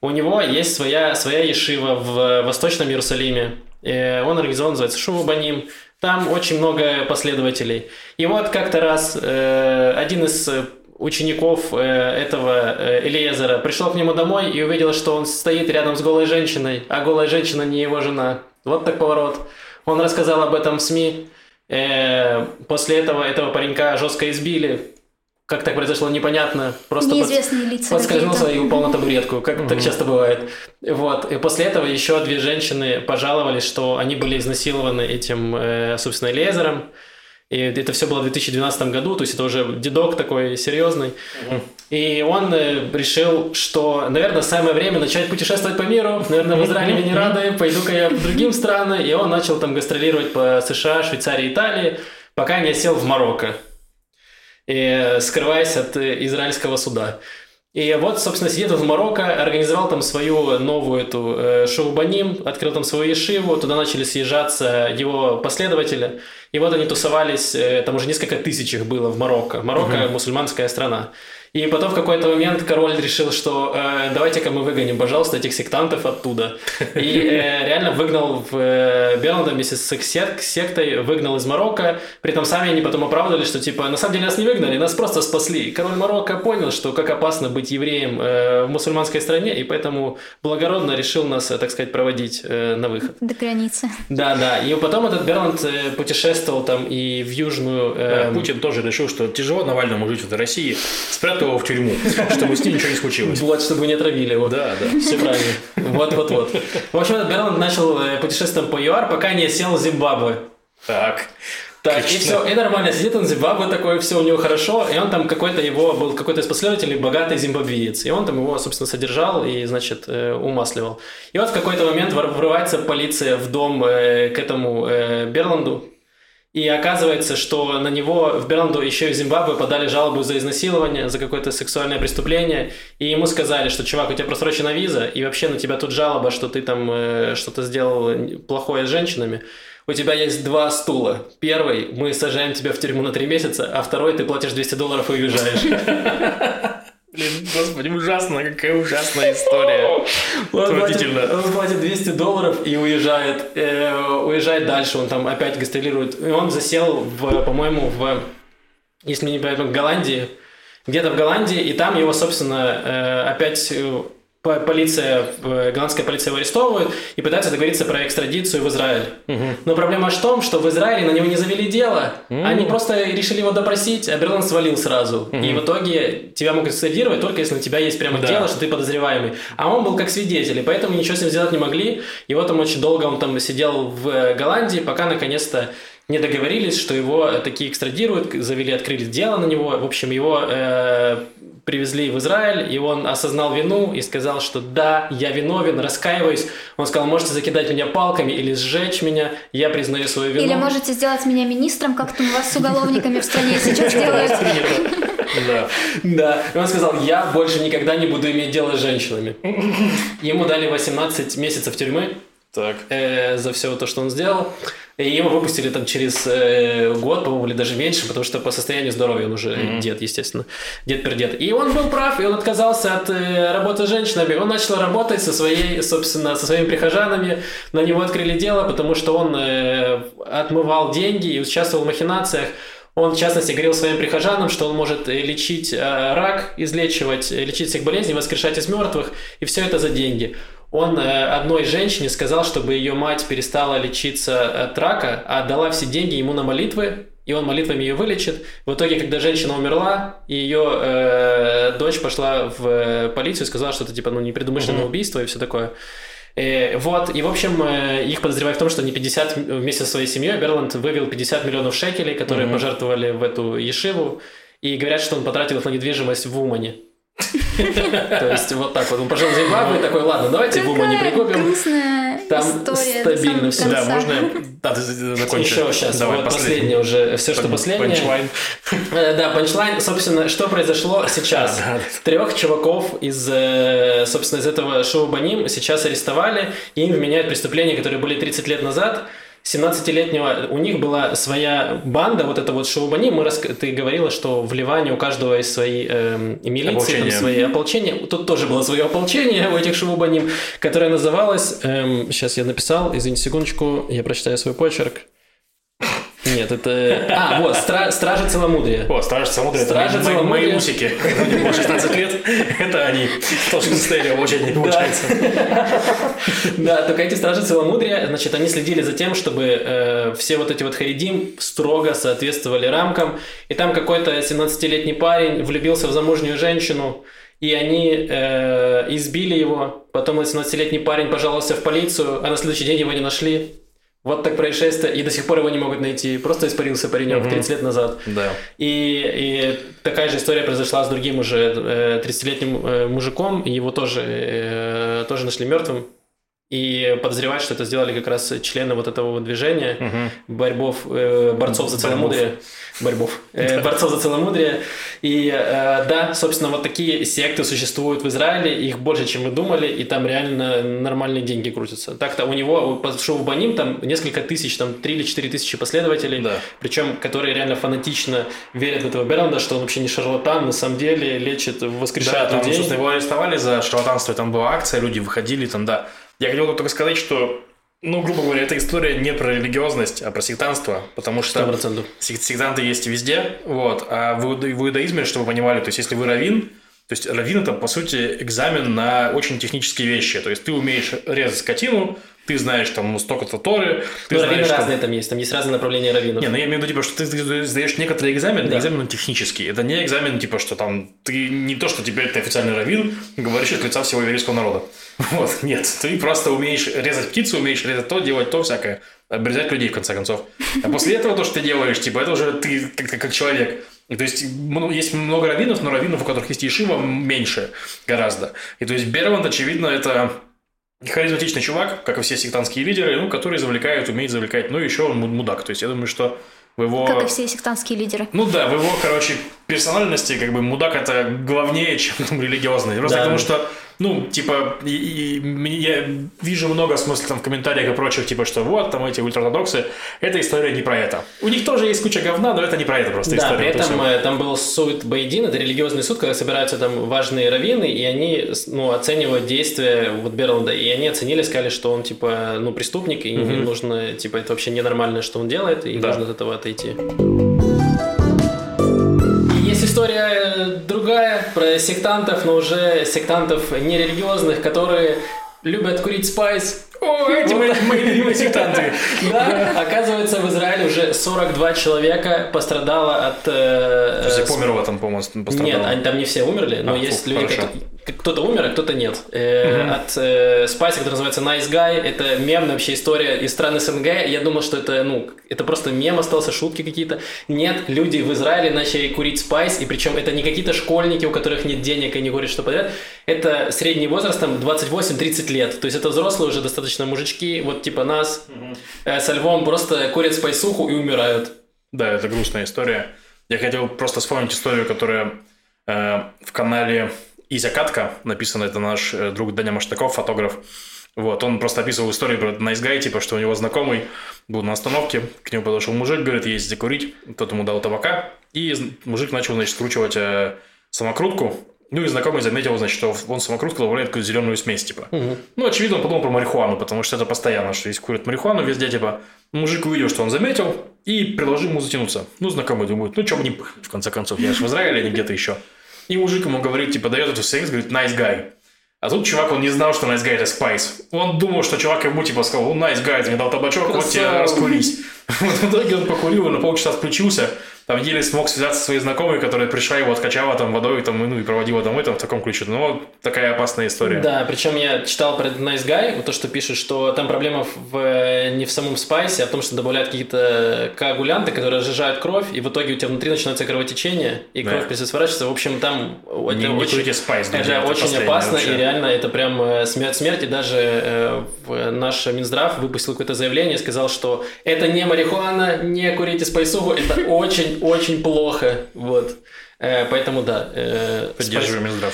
У него есть своя, своя ешива в Восточном Иерусалиме. Э, Он организован, называется Шувабаним. Там очень много последователей. И вот как-то раз э, один из э, учеников э, этого э, Элиезера пришел к нему домой и увидел, что он стоит рядом с голой женщиной, а голая женщина не его жена. Вот так поворот. Он рассказал об этом в СМИ. Э, После этого этого паренька жестко избили. Как так произошло, непонятно. Просто под- Неизвестные лица Подскользнулся и упал на табуретку, как так часто бывает. Вот. И после этого еще две женщины пожаловались, что они были изнасилованы этим, э, собственно, лезером. И это все было в 2012 году, то есть это уже дедок такой серьезный. И он э, решил, что, наверное, самое время начать путешествовать по миру. Наверное, в Израиле мне не рады, пойду-ка я в другим странам. И он начал там гастролировать по США, Швейцарии, Италии, пока не осел в Марокко и скрываясь от э, израильского суда. И вот, собственно, сидит он в Марокко, организовал там свою новую эту э, шоу-баним, открыл там свою ешиву, туда начали съезжаться его последователи. И вот они тусовались, э, там уже несколько тысяч их было в Марокко. Марокко мусульманская страна. И потом в какой-то момент король решил, что э, давайте-ка мы выгоним, пожалуйста, этих сектантов оттуда. И э, реально выгнал в э, Берланда вместе с их сек- сектой, выгнал из Марокко. При этом сами они потом оправдывали, что типа на самом деле нас не выгнали, нас просто спасли. Король Марокко понял, что как опасно быть евреем э, в мусульманской стране, и поэтому благородно решил нас, э, так сказать, проводить э, на выход. До границы. Да, да. И потом этот Берланд э, путешествовал там и в Южную... Да, э, Путин тоже решил, что тяжело Навальному жить в России, спрятал его в тюрьму, чтобы с ним ничего не случилось. Вот, чтобы не отравили его. Да, да. Все правильно. Вот, вот, вот. В общем, этот Берланд начал э, путешествовать по ЮАР, пока не сел в Зимбабве. Так. Так, и все, и нормально, сидит он в Зимбабве такой, все у него хорошо, и он там какой-то его, был какой-то из последователей богатый зимбабвиец, и он там его, собственно, содержал и, значит, э, умасливал. И вот в какой-то момент врывается полиция в дом э, к этому Берланду, и оказывается, что на него в Берланду еще и в Зимбабве подали жалобу за изнасилование, за какое-то сексуальное преступление. И ему сказали, что, чувак, у тебя просрочена виза, и вообще на тебя тут жалоба, что ты там э, что-то сделал плохое с женщинами у тебя есть два стула. Первый, мы сажаем тебя в тюрьму на три месяца, а второй, ты платишь 200 долларов и уезжаешь. (laughs) Блин, господи, ужасно, какая ужасная история. (laughs) Отвратительно. Он платит 200 долларов и уезжает, э, уезжает дальше, он там опять гастролирует. И он засел, в, по-моему, в, если не понимаю, в Голландии, где-то в Голландии, и там его, собственно, э, опять полиция, э, голландская полиция его арестовывает и пытается договориться про экстрадицию в Израиль. Угу. Но проблема в том, что в Израиле на него не завели дело. Угу. Они просто решили его допросить, а Берланд свалил сразу. Угу. И в итоге тебя могут экстрадировать только если на тебя есть прямо да. дело, что ты подозреваемый. А он был как свидетель, и поэтому ничего с ним сделать не могли. И вот там очень долго он там сидел в Голландии, пока наконец-то не договорились, что его такие экстрадируют, завели, открыли дело на него. В общем, его э, привезли в Израиль, и он осознал вину и сказал, что да, я виновен, раскаиваюсь. Он сказал, можете закидать меня палками или сжечь меня, я признаю свою вину. Или можете сделать меня министром, как там у вас с уголовниками в стране сейчас делают. (laughs) Да. Да. И он сказал, я больше никогда не буду иметь дело с женщинами. Ему дали 18 месяцев тюрьмы так. Э, за все то, что он сделал. И его выпустили там через э, год, по-моему, или даже меньше, потому что по состоянию здоровья он уже mm-hmm. дед, естественно. Дед-пердед. И он был прав, и он отказался от э, работы с женщинами. Он начал работать со своей, собственно, со своими прихожанами. На него открыли дело, потому что он э, отмывал деньги и участвовал в махинациях. Он, в частности, говорил своим прихожанам, что он может э, лечить э, рак, излечивать, э, лечить всех болезней, воскрешать из мертвых, и все это за деньги он э, одной женщине сказал, чтобы ее мать перестала лечиться от рака, а отдала все деньги ему на молитвы, и он молитвами ее вылечит. В итоге, когда женщина умерла, ее э, дочь пошла в э, полицию и сказала, что это типа ну непредумышленное убийство и все такое. Э, вот, и в общем, э, их подозревают в том, что они 50 вместе со своей семьей, Берланд вывел 50 миллионов шекелей, которые угу. пожертвовали в эту ешиву, и говорят, что он потратил их на недвижимость в Умане. То есть вот так вот. Он пожил в Зимбабве такой, ладно, давайте в Ума не прикупим. Там стабильно все. Да, можно да, закончить. Еще сейчас, Давай, вот последнее уже, все, что последнее. Панчлайн. Э, да, панчлайн, собственно, что произошло сейчас. Трех чуваков из, э, собственно, из этого шоу Баним сейчас арестовали, им вменяют преступления, которые были 30 лет назад. 17-летнего у них была своя банда, вот это вот Шоубани, мы рас... ты говорила, что в Ливане у каждого есть свои э, милиции, там, свои ополчения. Тут тоже было свое ополчение у этих Шоубани, которое называлось, эм, сейчас я написал, извините секундочку, я прочитаю свой почерк. Нет, это... А, вот, стра... Стражи Целомудрия. О, Стражи Целомудрия. Это Целомудрия. мои мусики. Когда мне было 16 лет, это они. Тоже состояние очень не получается. (laughs) Да, только эти Стражи Целомудрия, значит, они следили за тем, чтобы э, все вот эти вот харидим строго соответствовали рамкам. И там какой-то 17-летний парень влюбился в замужнюю женщину, и они э, избили его. Потом 18-летний парень пожаловался в полицию, а на следующий день его не нашли. Вот так происшествие, и до сих пор его не могут найти. Просто испарился паренек угу. 30 лет назад. Да. И, и такая же история произошла с другим уже 30-летним э, э, мужиком, его тоже, э, тоже нашли мертвым. И подозревают, что это сделали как раз члены вот этого движения, угу. борьбов, борцов за целомудрие борьбов, (laughs) э, борцов за целомудрие. И э, да, собственно, вот такие секты существуют в Израиле, их больше, чем мы думали, и там реально нормальные деньги крутятся. Так-то у него, по шоу Баним, там несколько тысяч, там 3 или 4 тысячи последователей, да. причем которые реально фанатично верят в этого Бернда, что он вообще не шарлатан, на самом деле лечит, воскрешает да, людей. там, собственно, его арестовали за шарлатанство, там была акция, люди выходили, там, да. Я хотел только сказать, что ну, грубо говоря, эта история не про религиозность, а про сектанство, потому что 100%. сектанты есть везде, вот, а в, иудаизме, чтобы вы понимали, то есть если вы равин, То есть раввин это, по сути, экзамен на очень технические вещи. То есть ты умеешь резать скотину, ты знаешь там столько-то торы. Ты Ну, знаешь, раввины там- разные там есть, там есть разные направления раввинов. Не, ну я имею в виду, типа, что ты, сдаешь некоторые экзамены, Да. экзамен технический. Это не экзамен, типа, что там ты не то, что теперь ты официальный раввин, говоришь от лица всего еврейского народа. (laughs) Вот, нет. Ты просто умеешь резать птицу, умеешь резать то, делать то, всякое. Обрезать людей, в конце концов. А после этого то, что ты делаешь, типа, это уже ты как, как- как человек. И то есть, ну, есть много раввинов, но раввинов, у которых есть ешива, меньше гораздо. И то есть, Берванд, очевидно, это харизматичный чувак, как и все сектантские лидеры, ну, который завлекает, умеет завлекать. Ну, еще он му- мудак. То есть, я думаю, что в его... Как и все сектантские лидеры. Ну да, в его, короче, персональности, как бы, мудак это главнее, чем там, религиозный. Просто Да. потому что, ну, типа, и, и я вижу много смысла там в комментариях и прочих, типа, что вот, там эти ультраортодоксы, эта история не про это. У них тоже есть куча говна, но это не про это просто Да, история. при этом всё. э, там был суд Байдин, это религиозный суд, когда собираются там важные раввины, и они ну, оценивают действия вот Берланда, и они оценили, сказали, что он типа ну преступник, и Мгм. нужно типа это вообще ненормально, что он делает, и Да. нужно от этого отойти. История э, другая про сектантов, но уже сектантов нерелигиозных, которые любят курить спайс. О, эти мои, любимые сектанты. Да, оказывается, в Израиле уже 42 человека пострадало от... э, То есть, э, помер там, по-моему, пострадал. Нет, они там не все умерли, но А, есть люди, которые- кто-то умер, а кто-то нет. Э, От э, спайса, который называется Nice Guy, это мемная вообще история из стран СНГ. Я думал, что это, ну, это просто мем остался, шутки какие-то. Нет, люди в Израиле начали курить спайс, и причем это не какие-то школьники, у которых нет денег и не курят что подряд. Это средний возраст, там, 28-30 лет. То есть это взрослые уже достаточно мужички, вот типа нас, э, со львом просто курят спайсуху и умирают. Да, это грустная история. Я хотел просто вспомнить историю, которая э, в канале Изя Катка написана. Это наш э, друг Даня Маштаков, фотограф. Вот, он просто описывал историю про Nice Guy, типа, что у него знакомый был на остановке, к нему подошел мужик, говорит, есть закурить, тот ему дал табака, и мужик начал, значит, скручивать э, самокрутку, ну и знакомый заметил, значит, что он в самокрутку добавляет какую-то зеленую смесь, типа. Ну, очевидно, он подумал про марихуану, потому что это постоянно, что есть курят марихуану везде, типа. Мужик увидел, что он заметил, и предложил ему затянуться. Ну, знакомый думает, ну, что бы не пыхнуть, в конце концов, я же в Израиле, а не где-то еще. И мужик ему говорит, типа, дает эту секс, говорит, nice guy. А тут чувак, он не знал, что nice guy это спайс. Он думал, что чувак ему, типа, сказал, ну, nice guy, ты мне дал табачок, вот тебе раскурись. (laughs) В итоге он покурил, и на полчаса отключился. Там еле смог связаться со своей знакомой, которая пришла его откачала там водой там, ну, и проводила домой там, в таком ключе. Ну, вот такая опасная история. Да, причем я читал про Nice Guy, то, что пишут, что там проблема в, э, не в самом спайсе, а в том, что добавляют какие-то коагулянты, которые разжижают кровь, и в итоге у тебя внутри начинается кровотечение, и Да. кровь перестает сворачиваться. В общем, там это Не, не очень, спайс, друзья, это очень опасно, вообще. и реально это прям э, смерть смерти. Даже э, наш Минздрав выпустил какое-то заявление и сказал, что это не марихуана, не курите спайсуху, это очень-очень плохо. Вот. Э, Поэтому да. э, Поддерживаем Минздрав.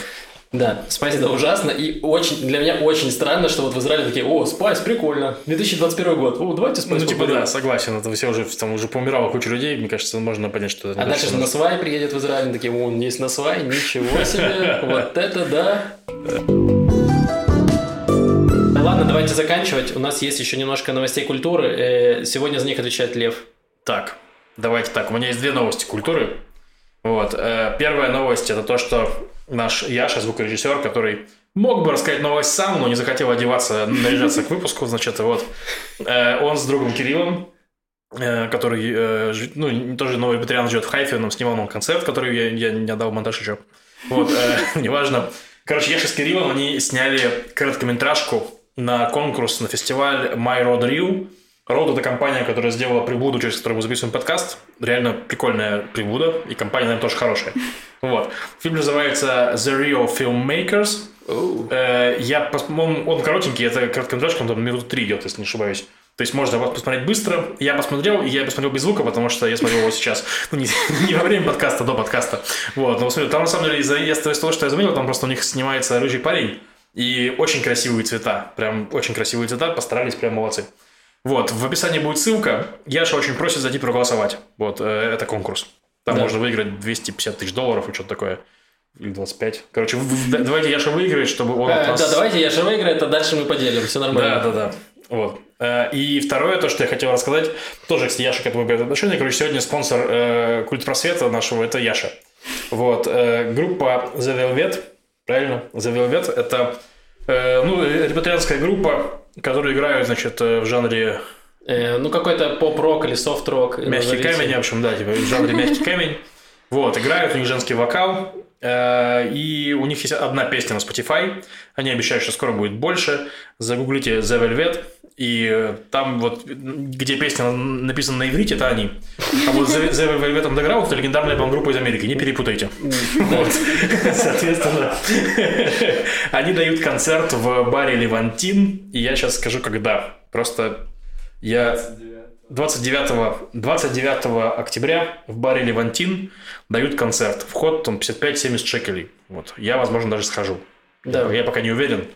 да, спайс это ужасно, и очень, для меня очень странно, что вот в Израиле такие, о, спайс, прикольно, 2021 год, о, давайте спайс Ну, типа, покурим». да, согласен. Это все уже, там уже поумирало куча людей. Мне кажется, можно понять, что это А дальше что Насвай приедет в Израиль, такие, он есть Насвай, ничего себе, (laughs) вот это да. Ладно, давайте заканчивать. У нас есть еще немножко новостей культуры. Э, Сегодня за них отвечает Лев. Так, давайте так. У меня есть две новости культуры. Вот. э, Первая новость – это то, что наш Яша, звукорежиссер, который мог бы рассказать новость сам, но не захотел одеваться, наряжаться к выпуску, значит, вот. э, Он с другом Кириллом, э, который, ну, тоже новый Патриан живет в Хайфе, он снимал нам концерт, который я, я не отдал монтаж еще. Вот, (laughs) неважно. Короче, Яша с Кириллом, они сняли короткометражку на конкурс, на фестиваль My Road Reel. Road – это компания, которая сделала приблуду, через которую мы записываем подкаст. Реально прикольная приблуда, и компания, наверное, тоже хорошая. (laughs) Вот. Фильм называется The Real Filmmakers. Э, Я, он, он коротенький, это короткометражка, он там минут три идет, если не ошибаюсь. То есть можно его посмотреть быстро. Я посмотрел, и я посмотрел без звука, потому что я смотрел его сейчас. Ну, не, (laughs) не во время подкаста, до подкаста. Вот, но смотрю, там на самом деле из-за из того, что я заметил, там просто у них снимается рыжий парень. И очень красивые цвета. Прям очень красивые цвета, постарались, прям молодцы. Вот, в описании будет ссылка. Яша очень просит зайти проголосовать. Вот, э, это конкурс. Там Да. можно выиграть 250 тысяч долларов и что-то такое. Или 25. Короче, давайте Яша выиграет, чтобы он от Э, нас... Да, давайте я же выиграю, а дальше мы поделим, все нормально. Да, да, да. Вот. Э, И второе, то, что я хотел рассказать, тоже, кстати, Яша к этому имеет отношение. Короче, сегодня спонсор э, культ просвета нашего – это Яша. Вот. э, группа The Velvet, правильно? The Velvet – это э, ну, репатрианская группа, которая играет, значит, э, в жанре Э, ну, какой-то поп-рок или софт-рок. мягкий назовите. камень, в общем, да, типа в жанре мягкий (laughs) камень. Вот, играют, у них женский вокал, и у них есть одна песня на Spotify. Они обещают, что скоро будет больше. Загуглите The Velvet, и э, там вот, где песня написана на иврите, это они. А вот The, The Velvet Underground – это легендарная группа из Америки, не перепутайте. Вот. Соответственно, (laughs) они дают концерт в баре Левантин, и я сейчас скажу, когда. Просто я 29, 29 октября в баре Левантин дают концерт. Вход там 55-70 шекелей. Вот. Я, возможно, даже схожу. Да. Я пока не уверен,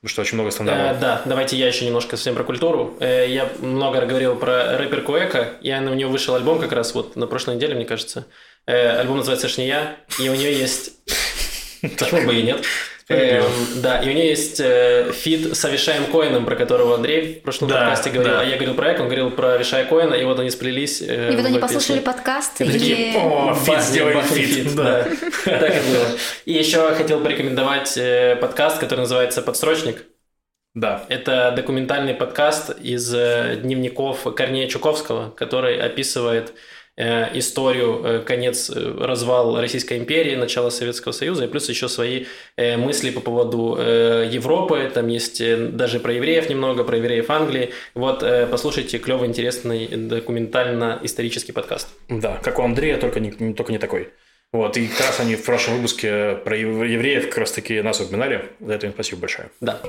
потому что очень много Э, стендапов. да, давайте я еще немножко совсем про культуру. Э, я много говорил про рэпер Куэка. Я на него вышел альбом как раз вот на прошлой неделе, мне кажется. Э, альбом называется «Шни я», и у нее есть... (laughs) Почему бы и нет? Эм, да, и у нее есть э, фит с Авишаем Коэном, про которого Андрей в прошлом Да, подкасте говорил, да. а я говорил про Эк, он говорил про Авишая Коэна, и вот они сплелись. э, И вот они послушали песню. подкаст, И такие, и... О, фит, сделаем фит. Да. Да. (laughs) так и было. И еще хотел порекомендовать э, подкаст, который называется «Подстрочник». Да. Это документальный подкаст из э, дневников Корнея Чуковского, который описывает историю, э, конец, э, развал Российской империи, начало Советского Союза, и плюс еще свои э, мысли по поводу э, Европы. Там есть э, даже про евреев немного, про евреев Англии. Вот, э, послушайте клевый, интересный документально-исторический подкаст. Да, как у Андрея, только не, только не такой. Вот, и как раз они в прошлом выпуске про ев- евреев как раз таки нас упоминали. За это им спасибо большое. Да.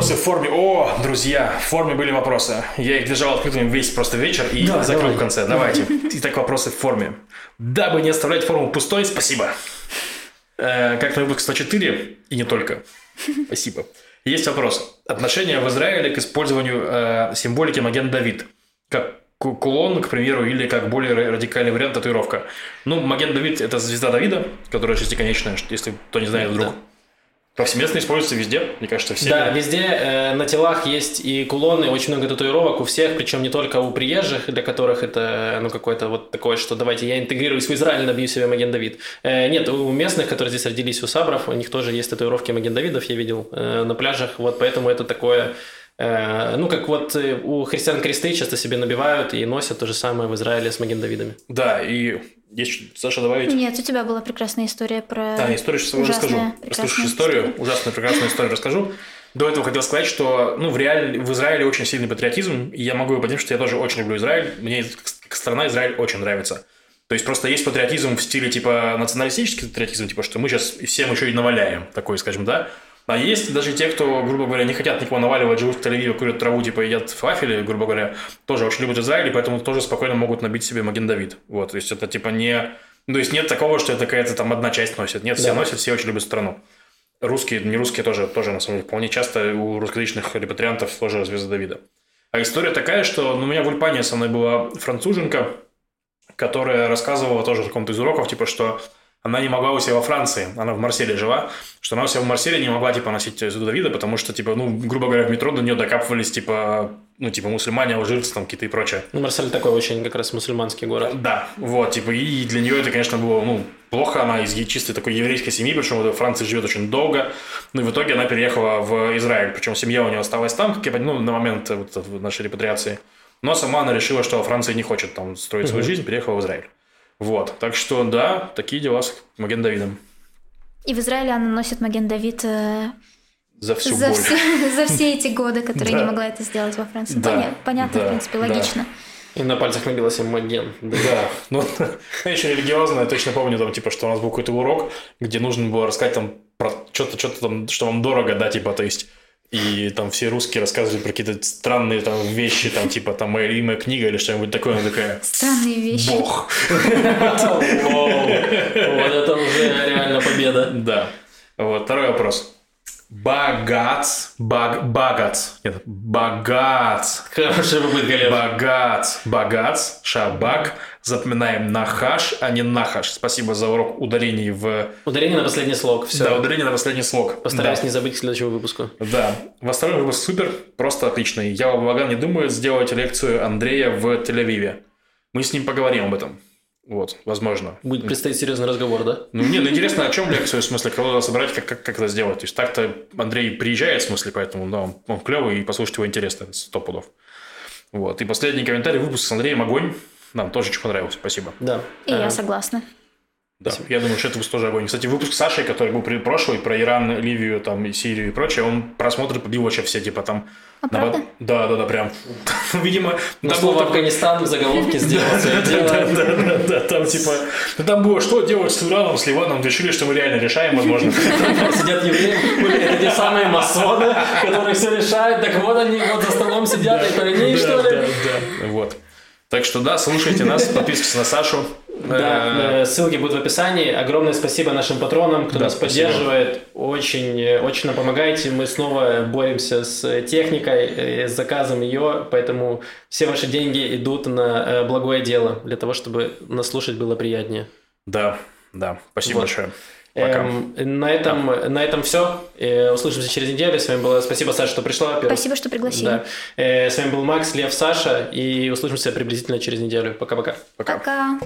Вопросы в форме. О, друзья, в форме были вопросы. Я их держал открытыми весь просто вечер и Да, закрыл давай. в конце. Давайте. (laughs) Итак, вопросы в форме. Дабы не оставлять форму пустой, спасибо. Э, как на выпуск 104 и не только. Спасибо. Есть вопрос. Отношение в Израиле к использованию э, символики Маген Давид. Как ку- кулон, к примеру, или как более ра- радикальный вариант татуировка. Ну, Маген Давид – это звезда Давида, которая шестиконечная, если кто не знает вдруг. Да. Повсеместно используется везде, мне кажется, все. Да, везде э, на телах есть и кулоны, очень много татуировок у всех, причем не только у приезжих, для которых это ну какое-то вот такое, что давайте я интегрируюсь в Израиль, набью себе Маген Давид. Э, нет, у местных, которые здесь родились, у сабров, у них тоже есть татуировки Маген Давидов, я видел э, на пляжах, вот поэтому это такое, э, ну как вот э, у христиан кресты часто себе набивают и носят то же самое в Израиле с Маген Давидами. Да, и есть, Саша, добавить? Нет, у тебя была прекрасная история про... Да, историю сейчас расскажу. Послушаешь историю, ужасную, прекрасную историю расскажу. До этого хотел сказать, что ну, в, реаль... в Израиле очень сильный патриотизм, и я могу его что я тоже очень люблю Израиль. Мне как страна Израиль очень нравится. То есть просто есть патриотизм в стиле типа националистический патриотизм, типа что мы сейчас всем еще и наваляем, такой, скажем, да. А есть даже те, кто, грубо говоря, не хотят никого наваливать, живут в Тель-Авиве, курят траву, типа едят фафели, грубо говоря, тоже очень любят Израиль, и поэтому тоже спокойно могут набить себе Маген Давид. Вот, то есть это типа не... Ну, то есть нет такого, что это какая-то там одна часть носит. Нет, все Да. носят, все очень любят страну. Русские, не русские тоже, тоже на самом деле, вполне часто у русскоязычных репатриантов тоже звезда Давида. А история такая, что ну, у меня в Ульпане со мной была француженка, которая рассказывала тоже в каком-то из уроков, типа, что она не могла у себя во Франции, она в Марселе жила, что она у себя в Марселе не могла, типа, носить звезду Давида, потому что, типа, ну, грубо говоря, в метро до нее докапывались, типа, ну, типа, мусульмане, алжирцы там какие-то и прочее. Ну, Марсель такой очень как раз мусульманский город. Да, вот, типа, и для нее это, конечно, было, ну, плохо, она из чистой такой еврейской семьи, причем вот во Франции живет очень долго, ну, и в итоге она переехала в Израиль, причем семья у нее осталась там, как я понимаю, ну, на момент вот в нашей репатриации, но сама она решила, что во Франции не хочет там строить свою жизнь, переехала в Израиль. Вот, так что, да, такие дела с Маген Давидом. И в Израиле она носит Маген Давид э, За всю за, боль. все, (laughs) за все эти годы, которые Да. не могла это сделать во Франции. Да, Поня- понятно, да, в принципе, да. логично. И на пальцах набила себе Маген. Да. Да, ну, (laughs) я еще религиозно, я точно помню, там, типа, что у нас был какой-то урок, где нужно было рассказать там про что-то, что-то там, что вам дорого, да, типа, то есть, и там все русские рассказывали про какие-то странные там вещи, там, типа, там, моя любимая книга или что-нибудь такое, она такая, Странные вещи. бог. Вот это уже реально победа. Да. Вот, второй вопрос. Богац, баг, богац, нет, богац, Хорошая попытка, Лев. Богац, богац, шабак. Запоминаем нахаш, а не нахаш. Спасибо за урок ударений в... Ударение на последний слог. Все. Да, ударение на последний слог. Постараюсь да. не забыть к следующему выпуску. Да. В остальном выпуск супер, просто отличный. Я Ваган не думаю сделать лекцию Андрея в Тель-Авиве. Мы с ним поговорим об этом. Вот, возможно. Будет предстоять серьезный разговор, да? Ну, не, ну интересно, о чем лекцию, в смысле, кого надо собрать, как, как, как это сделать. То есть так-то Андрей приезжает, в смысле, поэтому, да, он, он клевый, и послушать его интересно, сто пудов. Вот, и последний комментарий, выпуск с Андреем огонь. Нам тоже очень понравился, спасибо. Да. И я Э, согласна. Да, я думаю, что это выпуск тоже огонь. Кстати, выпуск с Сашей, который был прошлый, про Иран, Ливию, там, и Сирию и прочее, он просмотры побил вообще все, типа, там... А на- правда? Да, да, да, прям. (laughs) Видимо, там слово было такое- Афганистан в заголовке (laughs) сделал свое Да, да, да, да, там типа, ну там было, что делать с Ираном, с Ливаном, решили, что мы реально решаем, возможно. (laughs) Сидят евреи, это те самые масоны, которые все решают. Так вот они вот за столом сидят, это они, Да, что да, ли? да, вот. Так что да, слушайте нас, (laughs) подписывайтесь на Сашу. Да, Э, э, ссылки будут в описании. Огромное спасибо нашим патронам, кто Да, нас спасибо. поддерживает. Очень, э, очень нам помогаете. Мы снова боремся с техникой, с заказом ее, поэтому все ваши деньги идут на благое дело, для того, чтобы нас слушать было приятнее. Да, да, спасибо Вот. большое. Пока. Эм, на этом, на этом все. Услышимся через неделю. С вами было спасибо, Саша, что пришла. во-первых. Спасибо, что пригласили. Да. Э, С вами был Макс, Лев, Саша. И услышимся приблизительно через неделю. Пока-пока. Пока. Пока.